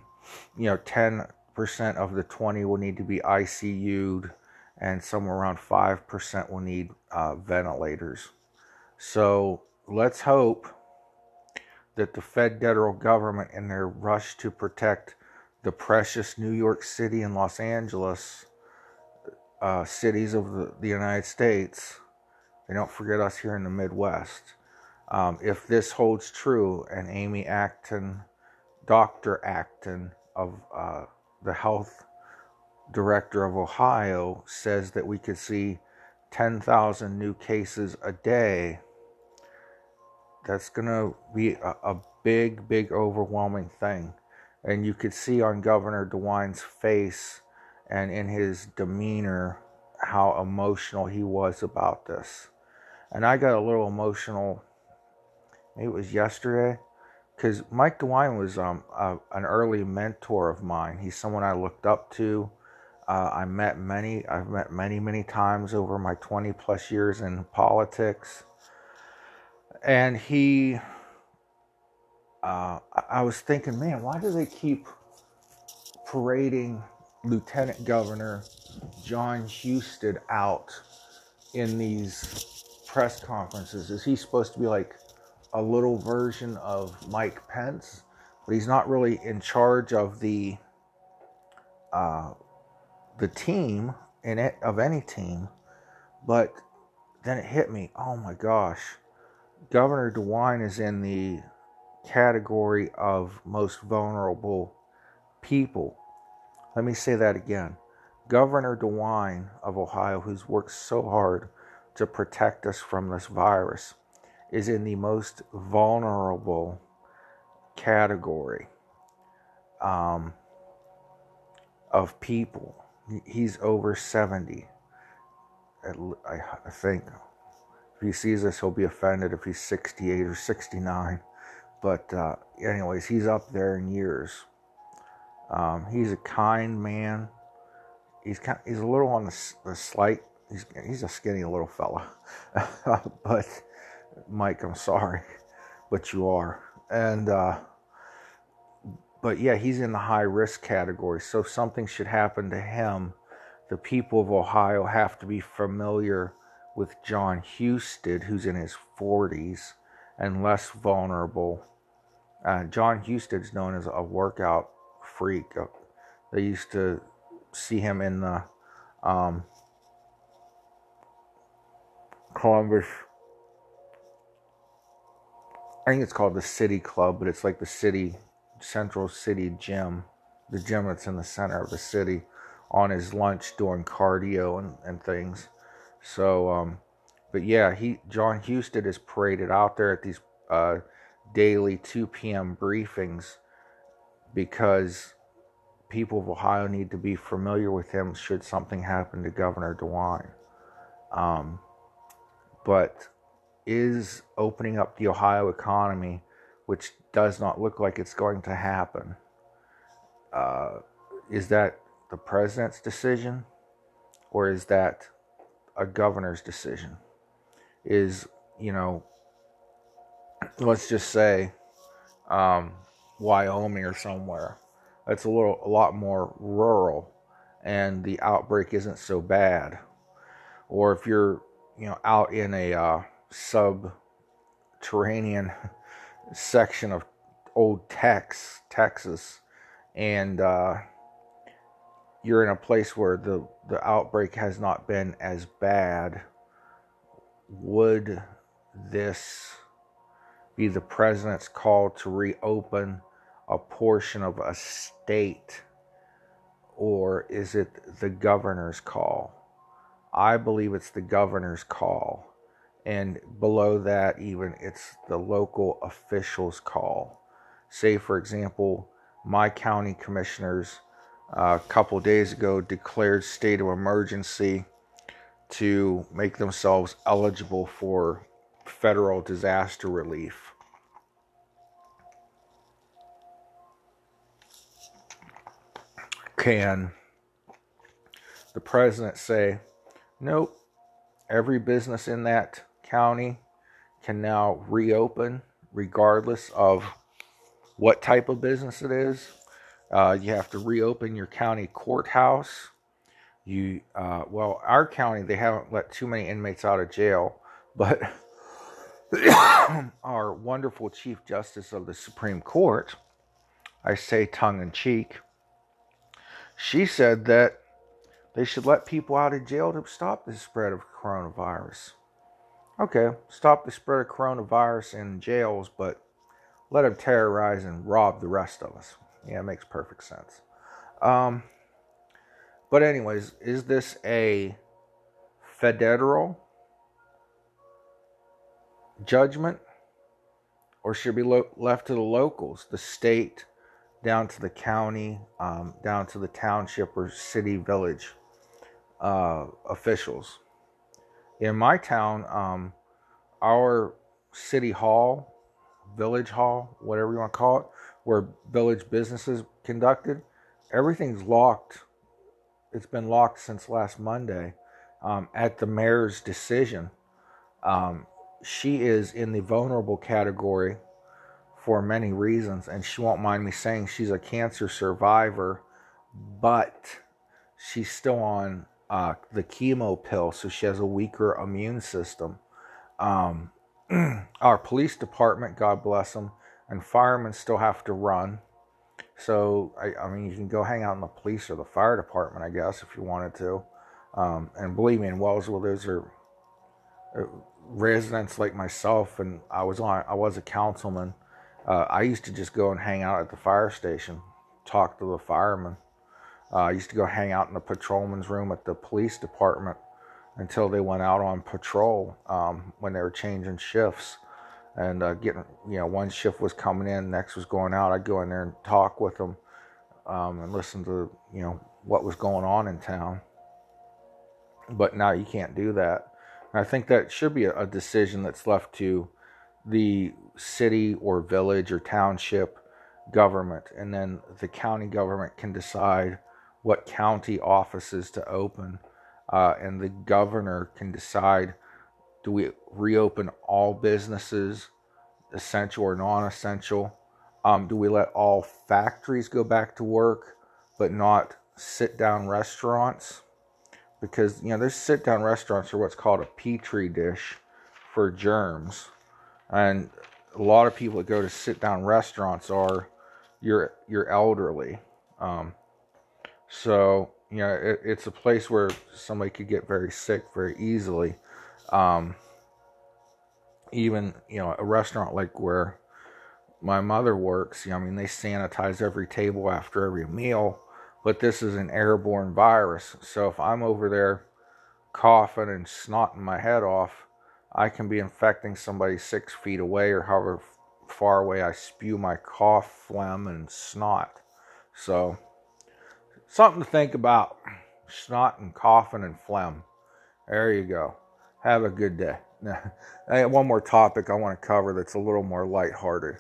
know, 10% of the 20 will need to be ICU'd, and somewhere around 5% will need uh, ventilators. So let's hope that the Fed federal government, in their rush to protect the precious New York City and Los Angeles uh, cities of the, the United States, They don't forget us here in the Midwest. Um, if this holds true, and Amy Acton, Dr. Acton of uh, the health director of Ohio, says that we could see 10,000 new cases a day, that's going to be a, a big, big, overwhelming thing. And you could see on Governor DeWine's face and in his demeanor how emotional he was about this. And I got a little emotional, it was yesterday, because Mike DeWine was um, a, an early mentor of mine. He's someone I looked up to. Uh, I met many, I've met many, many times over my 20 plus years in politics. And he, uh, I was thinking, man, why do they keep parading Lieutenant Governor Jon Husted out in these press conferences? Is he supposed to be like a little version of Mike Pence? But he's not really in charge of the uh, the team in it of any team. But then it hit me. Oh my gosh, Governor DeWine is in the category of most vulnerable people. Let me say that again. Governor DeWine of Ohio, who's worked so hard to protect us from this virus, is in the most vulnerable category um, of people. He's over 70. I, think. If he sees this, he'll be offended if he's 68 or 69. But, uh, anyways, he's up there in years. Um, he's a kind man. He's kind, he's a little on the, the slight. He's he's a skinny little fella, but Mike, I'm sorry, but you are. And uh, but yeah, he's in the high risk category. So if something should happen to him, the people of Ohio have to be familiar with Jon Husted, who's in his 40s and less vulnerable. Uh, Jon Husted's known as a workout freak. They used to see him in the um, Columbus. I think it's called the City Club, but it's like the city, Central City Gym, the gym that's in the center of the city, on his lunch doing cardio and, and things. So, um, but yeah, he Jon Husted is paraded out there at these uh, daily 2 p.m. briefings because people of Ohio need to be familiar with him should something happen to Governor DeWine. Um, but is opening up the Ohio economy, which does not look like it's going to happen, uh, is that the president's decision or is that a governor's decision? Is, you know, let's just say um, Wyoming or somewhere it's a little a lot more rural and the outbreak isn't so bad or if you're you know out in a uh, subterranean section of old Tex Texas. And uh, you're in a place where the the outbreak has not been as bad. Would this be the president's call to reopen a portion of a state? Or is it the governor's call? I believe it's the governor's call. And below that, even it's the local official's call. Say, for example, my county commissioners uh, a couple days ago declared state of emergency to make themselves eligible for federal disaster relief. can the president say, nope, every business in that county can now reopen regardless of what type of business it is. Uh, you have to reopen your county courthouse. You, uh, well, our county, they haven't let too many inmates out of jail, but our wonderful Chief Justice of the Supreme Court, I say tongue in cheek, she said that they should let people out of jail to stop the spread of coronavirus. Okay, stop the spread of coronavirus in jails, but let them terrorize and rob the rest of us. Yeah, it makes perfect sense. Um, but, anyways, is this a federal judgment or should be lo- left to the locals, the state, down to the county, um, down to the township or city, village uh, officials? In my town, um, our city hall, village hall, whatever you want to call it, where village businesses conducted, everything's locked. It's been locked since last Monday um, at the mayor's decision. Um, she is in the vulnerable category for many reasons, and she won't mind me saying she's a cancer survivor, but she's still on uh, the chemo pill, so she has a weaker immune system. Um, our police department, God bless them, and firemen still have to run. So, I, I, mean, you can go hang out in the police or the fire department, I guess, if you wanted to. Um, and believe me, in Wellsville, those are uh, residents like myself, and I was on. I was a councilman. Uh, I used to just go and hang out at the fire station, talk to the firemen. Uh, I used to go hang out in the patrolman's room at the police department until they went out on patrol um, when they were changing shifts. And uh, getting you know one shift was coming in next was going out. I'd go in there and talk with them um, and listen to you know what was going on in town. But now you can't do that. And i think that should be a, a decision that's left to the city or village or township government. And then the county government can decide what county offices to open uh, and the governor can decide do we reopen all businesses, essential or non essential? Um, do we let all factories go back to work, but not sit down restaurants? Because, you know, those sit down restaurants are what's called a petri dish for germs. And a lot of people that go to sit down restaurants are your, your elderly. Um, so, you know, it, it's a place where somebody could get very sick very easily. Um, even you know a restaurant like where my mother works, you know, I mean they sanitize every table after every meal, but this is an airborne virus. So if I'm over there coughing and snotting my head off, I can be infecting somebody six feet away or however far away I spew my cough, phlegm, and snot. So something to think about. Snot and coughing and phlegm. There you go. Have a good day. I one more topic I want to cover that's a little more lighthearted.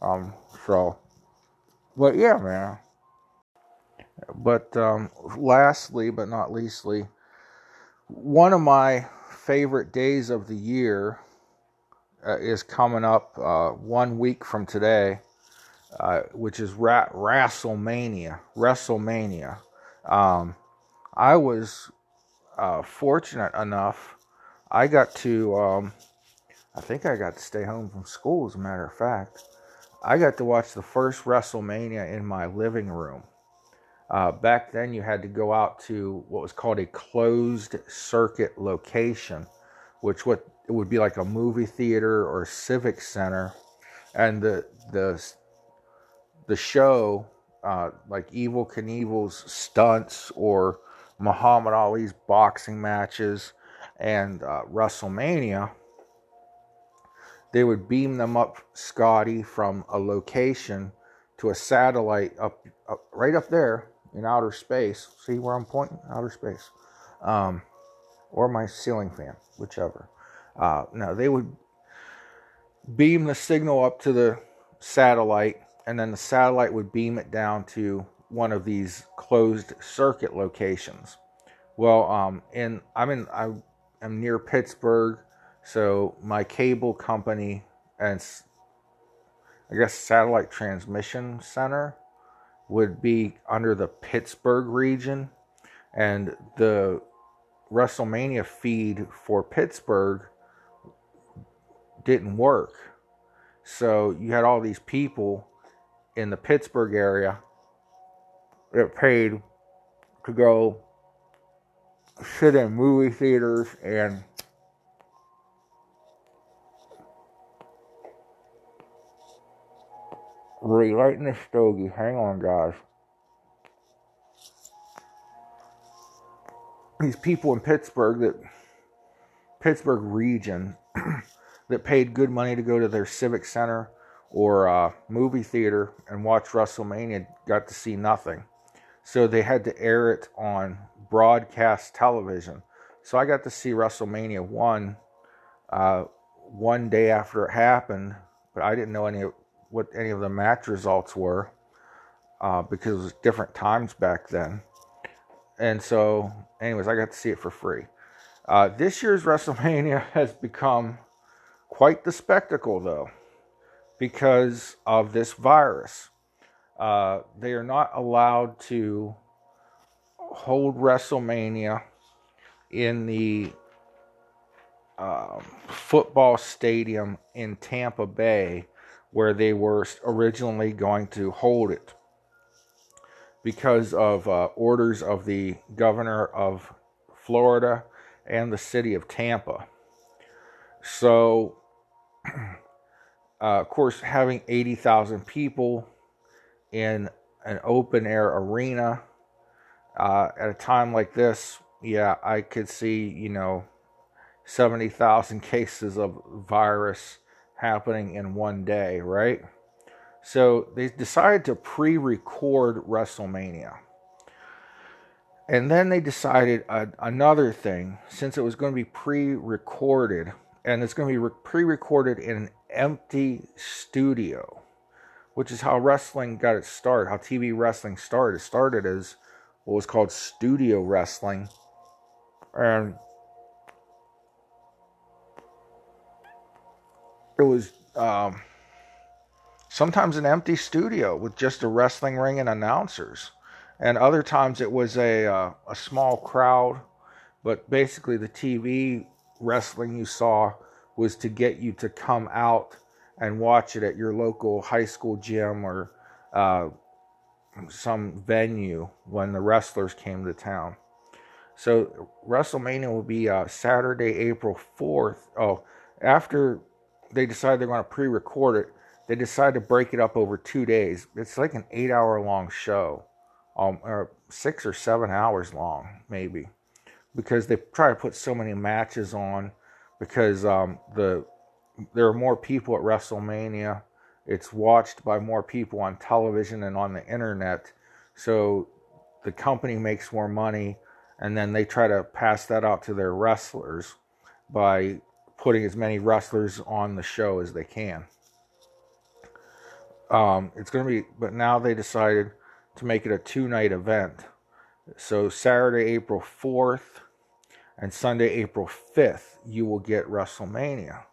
Um, so, but yeah, man. But um, lastly, but not leastly, one of my favorite days of the year uh, is coming up uh, one week from today, uh, which is Ra- WrestleMania. WrestleMania. Um, I was uh, fortunate enough I got to, um, I think I got to stay home from school, as a matter of fact. I got to watch the first WrestleMania in my living room. Uh, back then, you had to go out to what was called a closed circuit location, which what it would be like a movie theater or a civic center, and the the the show, uh, like Evel Knievel's stunts or Muhammad Ali's boxing matches, and uh, WrestleMania, they would beam them up, Scotty, from a location to a satellite up, up right up there in outer space. See where I'm pointing? Outer space. Um, or my ceiling fan, whichever. Uh, no, they would beam the signal up to the satellite, and then the satellite would beam it down to one of these closed circuit locations. Well, um, and I'm in. I am near Pittsburgh, so my cable company and I guess satellite transmission center would be under the Pittsburgh region, and the WrestleMania feed for Pittsburgh didn't work. So you had all these people in the Pittsburgh area that paid to go sit in movie theaters and relighting the stogie. Hang on, guys. These people in Pittsburgh that Pittsburgh region that paid good money to go to their civic center or uh, movie theater and watch WrestleMania got to see nothing. So they had to air it on broadcast television. So I got to see WrestleMania 1 uh, one day after it happened, but I didn't know any of what any of the match results were uh, because it was different times back then. And so, anyways, I got to see it for free. Uh, this year's WrestleMania has become quite the spectacle, though, because of this virus. Uh, they are not allowed to hold WrestleMania in the um, football stadium in Tampa Bay where they were originally going to hold it because of uh, orders of the governor of Florida and the city of Tampa. So, uh, of course, having 80,000 people in an open air arena uh, at a time like this, yeah, I could see, you know, 70,000 cases of virus happening in one day, right? So they decided to pre record WrestleMania. And then they decided another thing, since it was going to be pre recorded, and it's going to be re- pre recorded in an empty studio, which is how wrestling got its start, how TV wrestling started. It started as what was called studio wrestling. And it was um, sometimes an empty studio with just a wrestling ring and announcers, and other times it was a uh, a small crowd. But basically, the TV wrestling you saw was to get you to come out and watch it at your local high school gym or uh, some venue when the wrestlers came to town. So WrestleMania will be uh, Saturday, April 4th. Oh, after they decide they're going to pre-record it. They decide to break it up over two days. It's like an eight-hour-long show, um, or six or seven hours long, maybe, because they try to put so many matches on. Because um, the there are more people at WrestleMania. It's watched by more people on television and on the internet. So the company makes more money, and then they try to pass that out to their wrestlers by putting as many wrestlers on the show as they can. Um, it's going to be, but now they decided to make it a two night event. So Saturday, April 4th and Sunday, April 5th, you will get WrestleMania.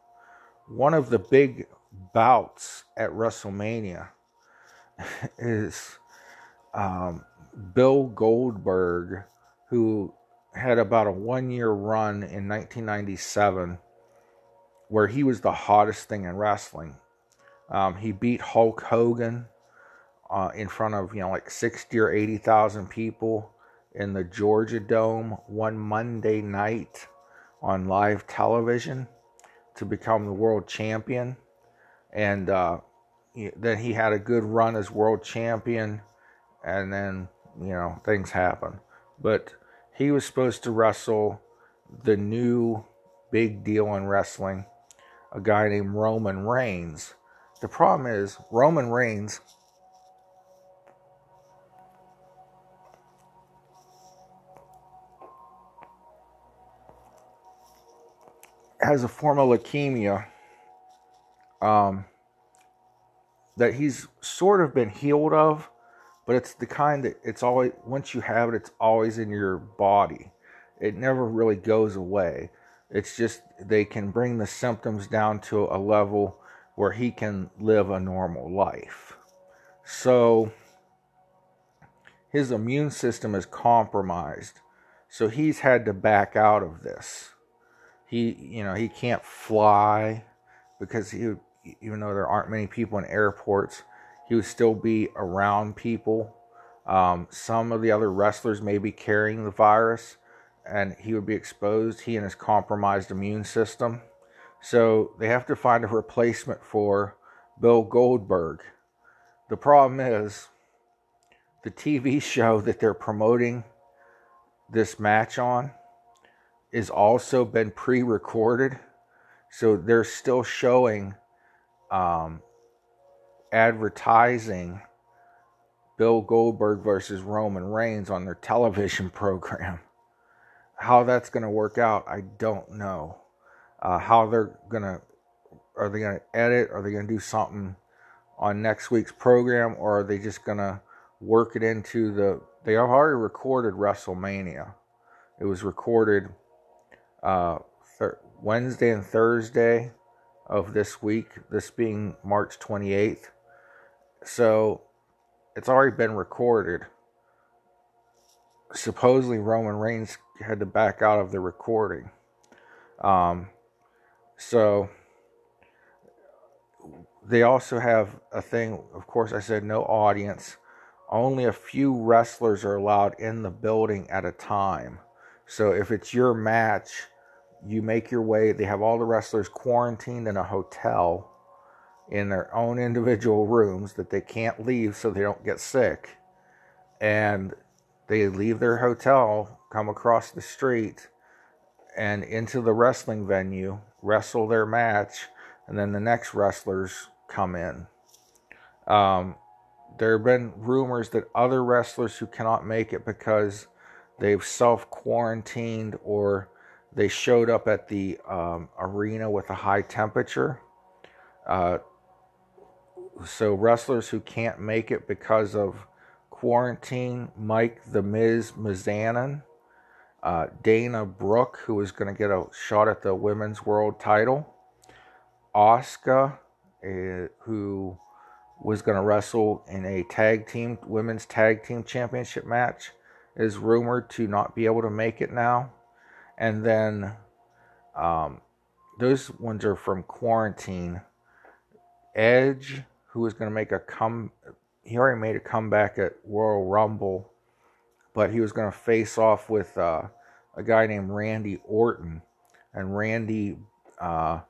One of the big bouts at WrestleMania is um, Bill Goldberg, who had about a one year run in 1997 where he was the hottest thing in wrestling. Um, he beat Hulk Hogan uh, in front of you know like sixty or eighty thousand people in the Georgia Dome one Monday night on live television to become the world champion, and uh, then he had a good run as world champion, and then you know things happen. But he was supposed to wrestle the new big deal in wrestling a guy named Roman Reigns. The problem is, Roman Reigns has a form of leukemia um, that he's sort of been healed of, but it's the kind that it's always, once you have it, it's always in your body. It never really goes away. It's just they can bring the symptoms down to a level where he can live a normal life. So his immune system is compromised. So he's had to back out of this. He, you know, he can't fly because he, even though there aren't many people in airports, he would still be around people. Um, some of the other wrestlers may be carrying the virus, and he would be exposed, he and his compromised immune system. So they have to find a replacement for Bill Goldberg. the problem is the TV show that they're promoting this match on is also been pre-recorded so they're still showing um, advertising Bill Goldberg versus Roman Reigns on their television program. How that's going to work out, I don't know. Uh, how they're going to, are they going to edit? Are they going to do something on next week's program? Or are they just going to work it into the, they have already recorded WrestleMania. It was recorded uh, thir- Wednesday and Thursday of this week, this being March 28th. So it's already been recorded. Supposedly, Roman Reigns had to back out of the recording. Um, so they also have a thing, of course, I said no audience. Only a few wrestlers are allowed in the building at a time. So if it's your match, you make your way. They have all the wrestlers quarantined in a hotel in their own individual rooms that they can't leave so they don't get sick. And they leave their hotel, come across the street, and into the wrestling venue, wrestle their match, and then the next wrestlers come in. Um, there have been rumors that other wrestlers who cannot make it because they've self quarantined or they showed up at the um, arena with a high temperature. Uh, so wrestlers who can't make it because of quarantine, Mike the Miz Mizanin, uh, Dana Brooke, who is going to get a shot at the women's world title, Asuka, uh, who was going to wrestle in a tag team women's tag team championship match, is rumored to not be able to make it now and then um, those ones are from quarantine. Edge, who was going to make a come, he already made a comeback at Royal Rumble, but he was going to face off with uh, a guy named Randy Orton, and Randy uh,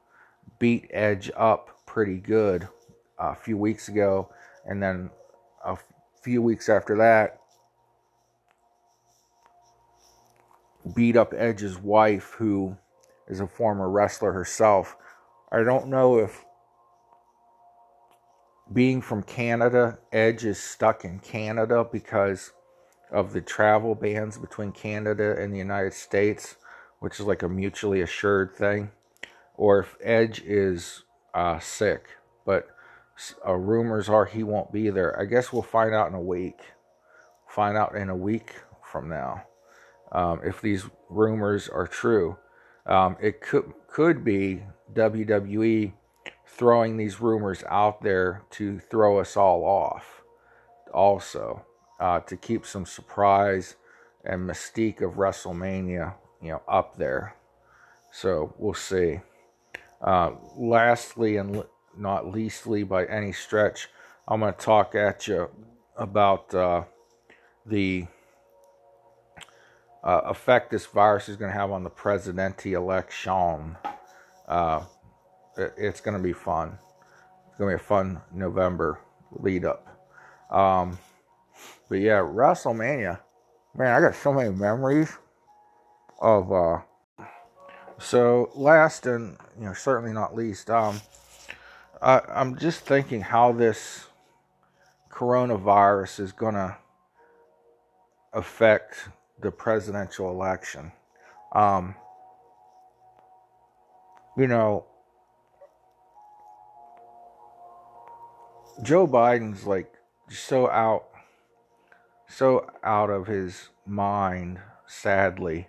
beat Edge up pretty good a few weeks ago, and then a few weeks after that, beat up Edge's wife, who is a former wrestler herself. I don't know if being from Canada, Edge is stuck in Canada because of the travel bans between Canada and the United States, which is like a mutually assured thing, or if Edge is uh, sick. But uh, rumors are he won't be there. I guess we'll find out in a week. Find out in a week from now um, if these rumors are true. Um, it could could be WWE throwing these rumors out there to throw us all off, also uh, to keep some surprise and mystique of WrestleMania, you know, up there. So we'll see. Uh, lastly, and not leastly by any stretch, I'm going to talk at you about uh, the uh, effect this virus is going to have on the presidente election. Uh, it, it's going to be fun. It's going to be a fun November lead up. Um, but yeah, WrestleMania. Man, I got so many memories of. Uh, so last and you know certainly not least, um, I, I'm just thinking how this coronavirus is going to affect the presidential election. Um, you know, Joe Biden's like so out, so out of his mind, sadly.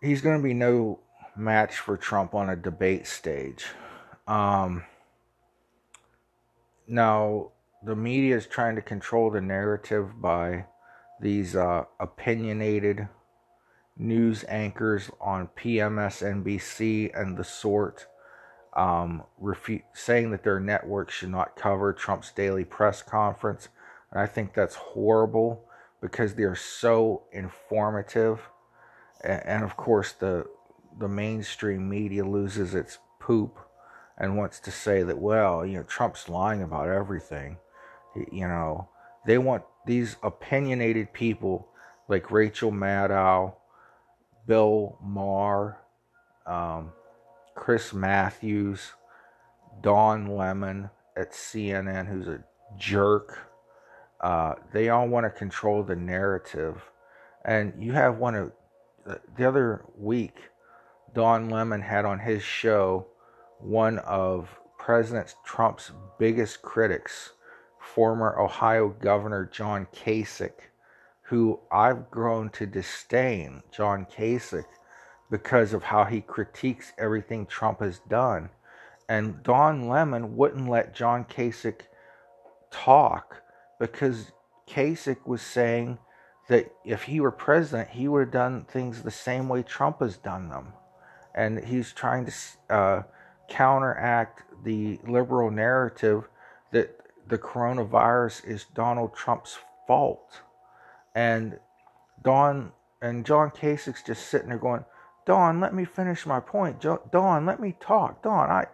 He's going to be no match for Trump on a debate stage. Um, now, the media is trying to control the narrative by these uh, opinionated news anchors on PMSNBC and the sort um, refu- saying that their network should not cover Trump's daily press conference. And I think that's horrible because they're so informative. And, and of course, the, the mainstream media loses its poop and wants to say that, well, you know, Trump's lying about everything. You know, they want these opinionated people like Rachel Maddow, Bill Maher, um, Chris Matthews, Don Lemon at CNN, who's a jerk. Uh, they all want to control the narrative. And you have one of the other week, Don Lemon had on his show one of President Trump's biggest critics, former Ohio Governor John Kasich, who I've grown to disdain, John Kasich, because of how he critiques everything Trump has done. And Don Lemon wouldn't let John Kasich talk because Kasich was saying that if he were president, he would have done things the same way Trump has done them. And he's trying to uh, counteract the liberal narrative that the coronavirus is Donald Trump's fault. And Don and John Kasich's just sitting there going, Don, let me finish my point. Don, let me talk. Don, I,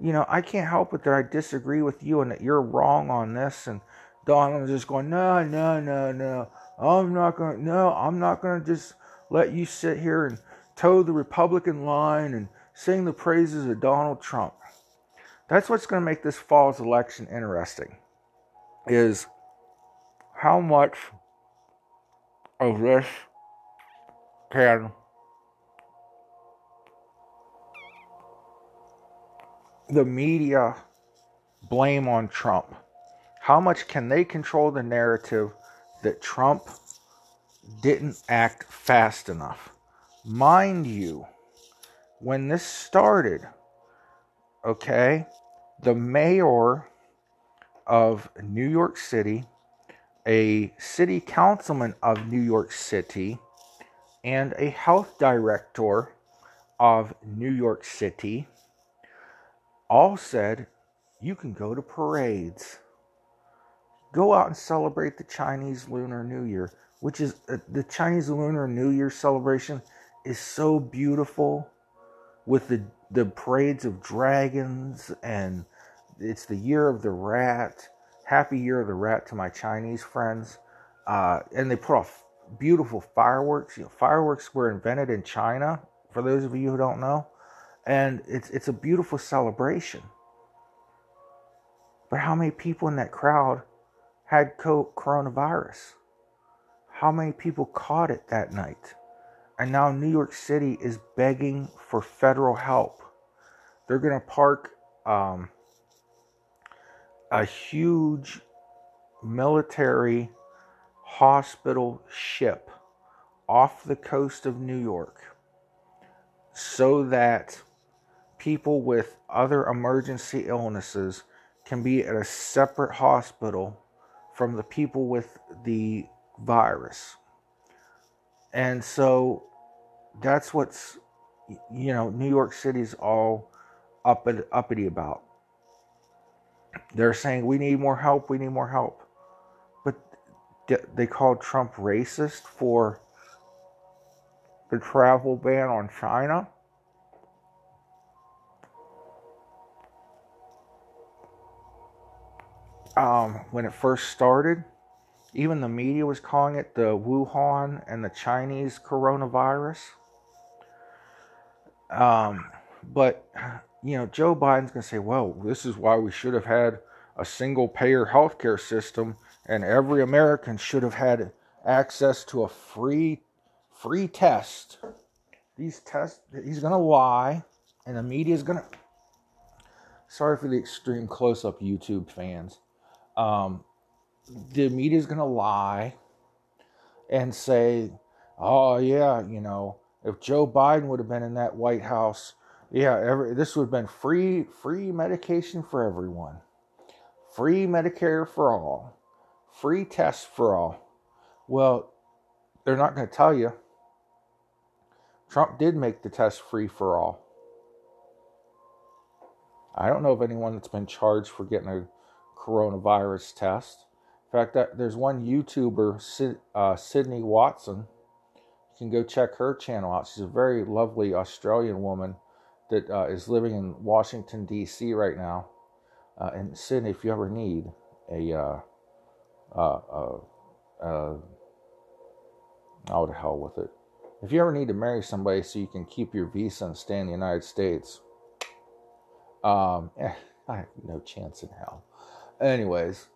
you know, I can't help it that I disagree with you and that you're wrong on this. And Don was just going, no, no, no, no. I'm not going to, no, I'm not going to just let you sit here and toe the Republican line and sing the praises of Donald Trump. That's what's going to make this fall's election interesting is how much of this can the media blame on Trump? How much can they control the narrative that Trump didn't act fast enough? Mind you, when this started, okay, the mayor of New York City, a city councilman of New York City, and a health director of New York City all said you can go to parades. Go out and celebrate the Chinese Lunar New Year, which is uh, the Chinese Lunar New Year celebration is so beautiful with the the parades of dragons and it's the year of the rat. Happy year of the rat to my Chinese friends. Uh, and they put off beautiful fireworks. You know, fireworks were invented in China, for those of you who don't know. And it's it's a beautiful celebration. But how many people in that crowd had coronavirus? How many people caught it that night? And now New York City is begging for federal help. They're going to park um, a huge military hospital ship off the coast of New York so that people with other emergency illnesses can be at a separate hospital from the people with the virus. And so that's what's, you know, New York City's all up and uppity about. They're saying we need more help, we need more help. But they called Trump racist for the travel ban on China. Um, when it first started, even the media was calling it the Wuhan and the Chinese coronavirus. Um, but, you know, Joe Biden's going to say, well, this is why we should have had a single payer healthcare system and every American should have had access to a free free test. These tests he's going to lie and the media is going to Sorry for the extreme close-up YouTube fans. Um, the media is going to lie and say, oh, yeah, you know, if Joe Biden would have been in that White House, yeah, every, this would have been free, free medication for everyone, free Medicare for all, free tests for all. Well, they're not going to tell you. Trump did make the test free for all. I don't know of anyone that's been charged for getting a coronavirus test fact, that there's one YouTuber, uh, Sydney Watson. You can go check her channel out. She's a very lovely Australian woman that uh, is living in Washington D.C. right now. Uh, and Sydney, if you ever need a, uh, uh, uh, oh, to hell with it. If you ever need to marry somebody so you can keep your visa and stay in the United States, um, eh, I have no chance in hell. Anyways,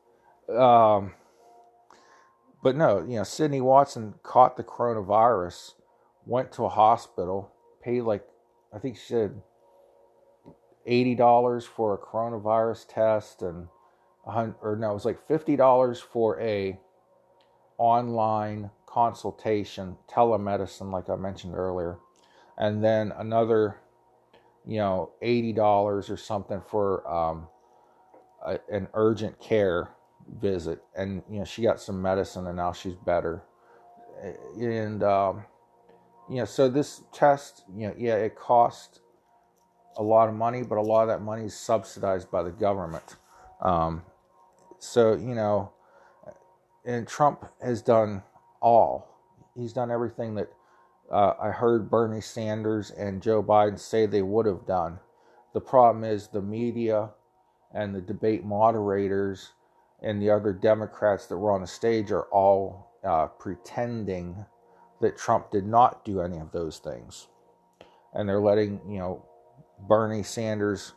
um, but no, you know, Sydney Watson caught the coronavirus, went to a hospital, paid like, I think she said $80 for a coronavirus test and, or no, it was like $50 for a online consultation, telemedicine, like I mentioned earlier, and then another, you know, $80 or something for um, a, an urgent care visit. And, you know, she got some medicine and now she's better. And, um, you know, so this test, you know, yeah, it cost a lot of money, but a lot of that money is subsidized by the government. Um, so, you know, and Trump has done all. He's done everything that uh, I heard Bernie Sanders and Joe Biden say they would have done. The problem is the media and the debate moderators and the other Democrats that were on the stage are all uh, pretending that Trump did not do any of those things. And they're letting, you know, Bernie Sanders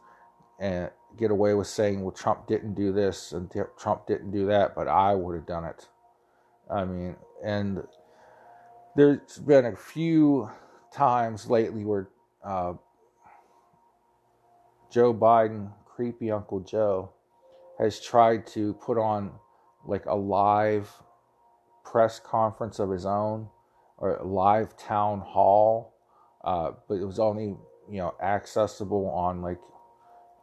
and get away with saying, well, Trump didn't do this and Trump didn't do that, but I would have done it. I mean, and there's been a few times lately where uh, Joe Biden, creepy Uncle Joe, has tried to put on like a live press conference of his own or a live town hall, uh, but it was only you know accessible on like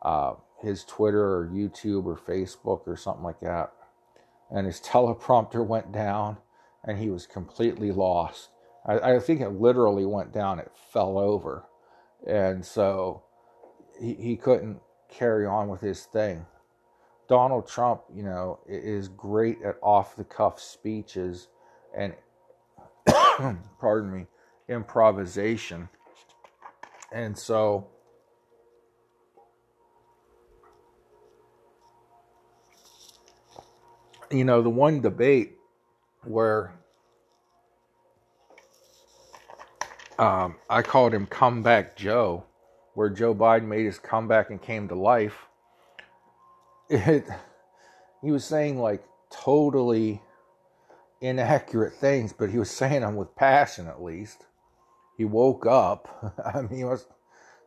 uh, his Twitter or YouTube or Facebook or something like that. And his teleprompter went down and he was completely lost. I, I think it literally went down, it fell over. And so he, he couldn't carry on with his thing. Donald Trump, you know, is great at off the cuff speeches and, pardon me, improvisation. And so you know, the one debate where um, I called him Comeback Joe, where Joe Biden made his comeback and came to life. It, he was saying like totally inaccurate things, but he was saying them with passion at least. He woke up. I mean, he must,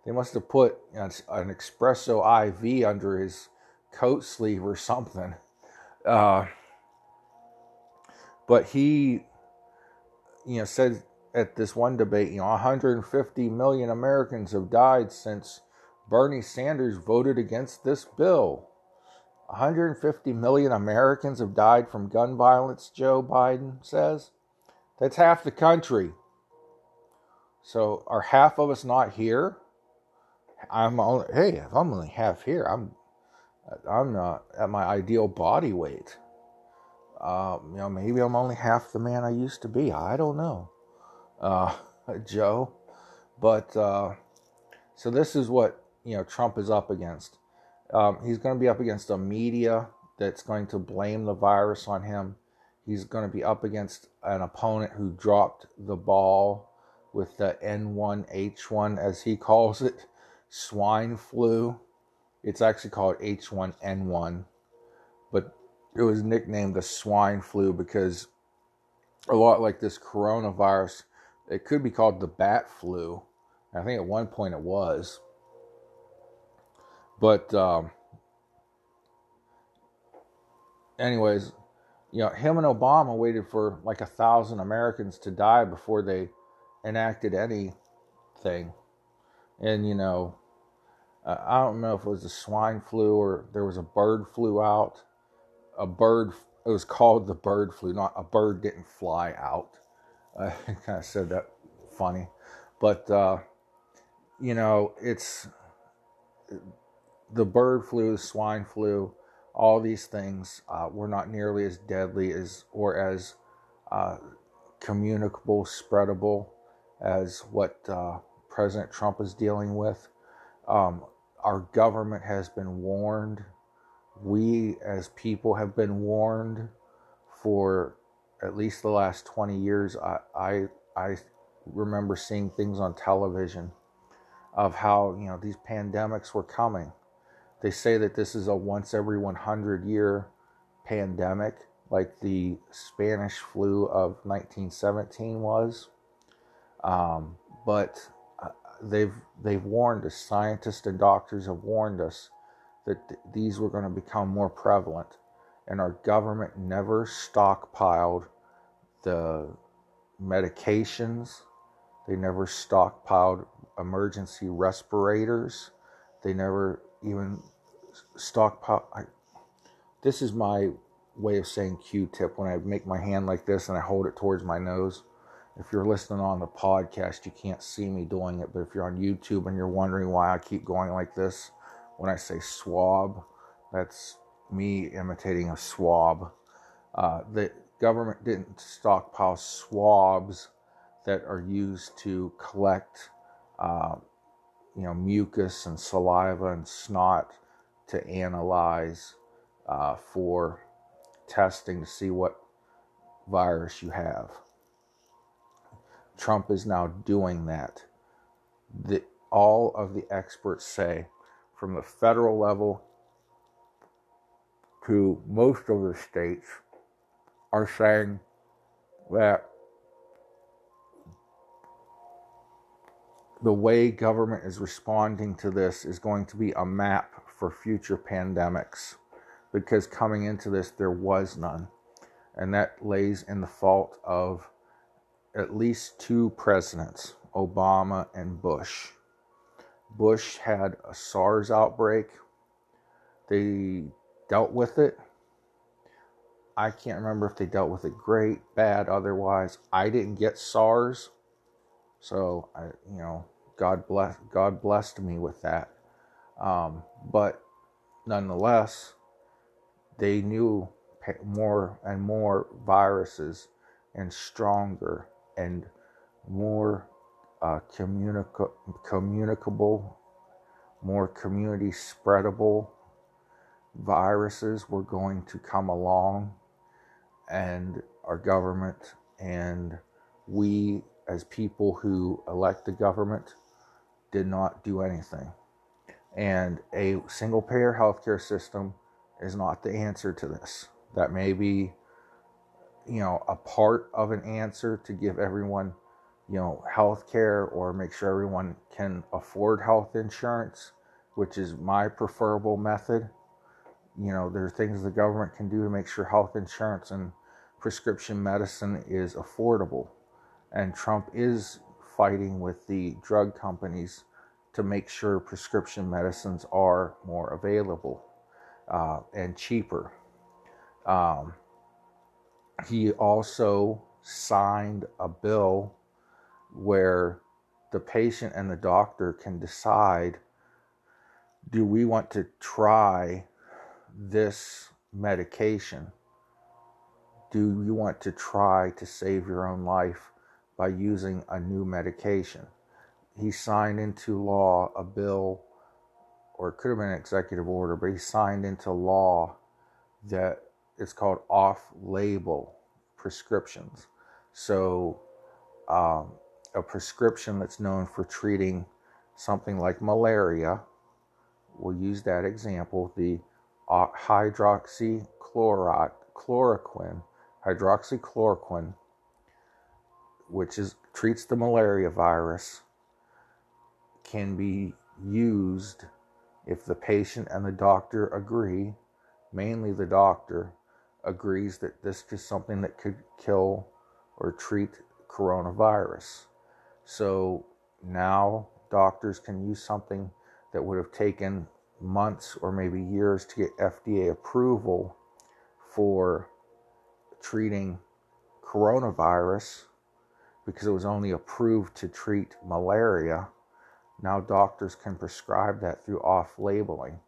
they must have put an espresso IV under his coat sleeve or something uh, but he, you know, said at this one debate, you know, 150 million Americans have died since Bernie Sanders voted against this bill. 150 million Americans have died from gun violence, Joe Biden says. That's half the country. So are half of us not here? I'm only hey, if I'm only half here, I'm I'm not at my ideal body weight. Uh, you know, maybe I'm only half the man I used to be. I don't know, uh, Joe. But uh, so this is what you know Trump is up against. Um, he's going to be up against a media that's going to blame the virus on him. He's going to be up against an opponent who dropped the ball with the N1H1, as he calls it, swine flu. It's actually called H1N1, but it was nicknamed the swine flu because a lot like this coronavirus, it could be called the bat flu. I think at one point it was. But, um, anyways, you know, him and Obama waited for like a thousand Americans to die before they enacted anything. And, you know, I don't know if it was the swine flu or there was a bird flu out. A bird, it was called the bird flu, not a bird didn't fly out. I kind of said that funny. But, uh, you know, it's the bird flu, the swine flu, all these things uh, were not nearly as deadly as or as uh, communicable, spreadable as what uh, President Trump is dealing with. Um, our government has been warned. We as people have been warned for at least the last 20 years. I, I, I remember seeing things on television of how, you know, these pandemics were coming. They say that this is a once every 100 year pandemic, like the Spanish flu of 1917 was. Um, but uh, they've they've warned us. Scientists and doctors have warned us that th- these were going to become more prevalent, and our government never stockpiled the medications. They never stockpiled emergency respirators. They never even stockpile. I, this is my way of saying Q-tip when I make my hand like this and I hold it towards my nose. If you're listening on the podcast, you can't see me doing it, but if you're on YouTube and you're wondering why I keep going like this when I say swab, that's me imitating a swab. Uh, the government didn't stockpile swabs that are used to collect, uh, you know, mucus and saliva and snot to analyze uh, for testing to see what virus you have. Trump is now doing that. The, all of the experts say, from the federal level to most of the states, are saying that the way government is responding to this is going to be a map for future pandemics because coming into this there was none. And that lays in the fault of at least two presidents obama and bush. Bush had a sars outbreak. They dealt with it. I can't remember if they dealt with it great bad otherwise. I didn't get sars so I, you know, God bless God blessed me with that. Um, but nonetheless, they knew more and more viruses and stronger and more uh, communica- communicable, more community spreadable viruses were going to come along, and our government and we as people who elect the government did not do anything. And a single payer healthcare system is not the answer to this. That may be, you know, a part of an answer to give everyone, you know, health care or make sure everyone can afford health insurance, which is my preferable method. You know, there are things the government can do to make sure health insurance and prescription medicine is affordable and Trump is fighting with the drug companies to make sure prescription medicines are more available uh, and cheaper. Um, he also signed a bill where the patient and the doctor can decide do we want to try this medication? Do you want to try to save your own life by using a new medication. He signed into law a bill, or it could have been an executive order, but he signed into law that it's called off label prescriptions. So, um, a prescription that's known for treating something like malaria, we'll use that example, the hydroxychloroquine, hydroxychloroquine which is treats the malaria virus, can be used if the patient and the doctor agree, mainly the doctor agrees that this is something that could kill or treat coronavirus. So now doctors can use something that would have taken months or maybe years to get FDA approval for treating coronavirus because it was only approved to treat malaria. Now doctors can prescribe that through off labeling,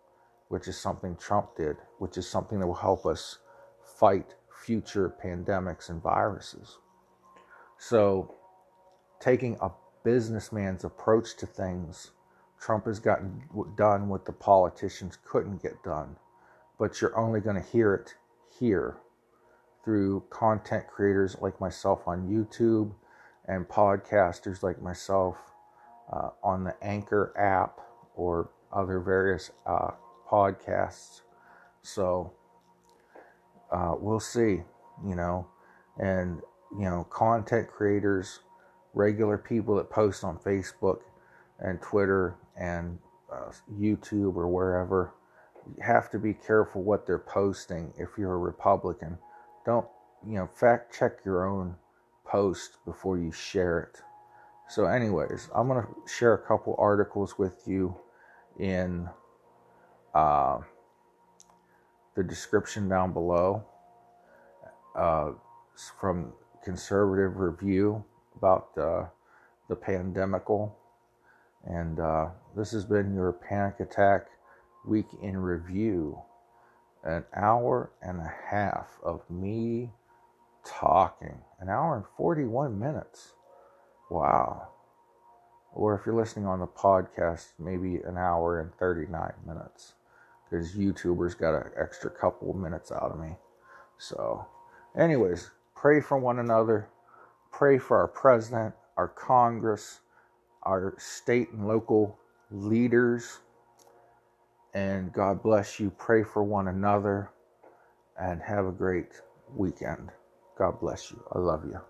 which is something Trump did, which is something that will help us fight future pandemics and viruses. So, taking a businessman's approach to things, Trump has gotten done what the politicians couldn't get done. But you're only going to hear it here through content creators like myself on YouTube and podcasters like myself uh, on the Anchor app or other various uh, podcasts. So uh, we'll see, you know, and you know, content creators, regular people that post on Facebook and Twitter and uh, YouTube or wherever you have to be careful what they're posting if you're a Republican. Don't, you know, fact check your own post before you share it. So, anyways, I'm going to share a couple articles with you in uh, the description down below uh, from Conservative Review about uh, the pandemical. And uh, this has been your Panic Attack Week in Review. An hour and a half of me talking. An hour and 41 minutes. Wow. Or if you're listening on the podcast, maybe an hour and 39 minutes. Because YouTubers got an extra couple minutes out of me. So, anyways, pray for one another. Pray for our president, our Congress, our state and local leaders. And God bless you. Pray for one another. And have a great weekend. God bless you. I love you.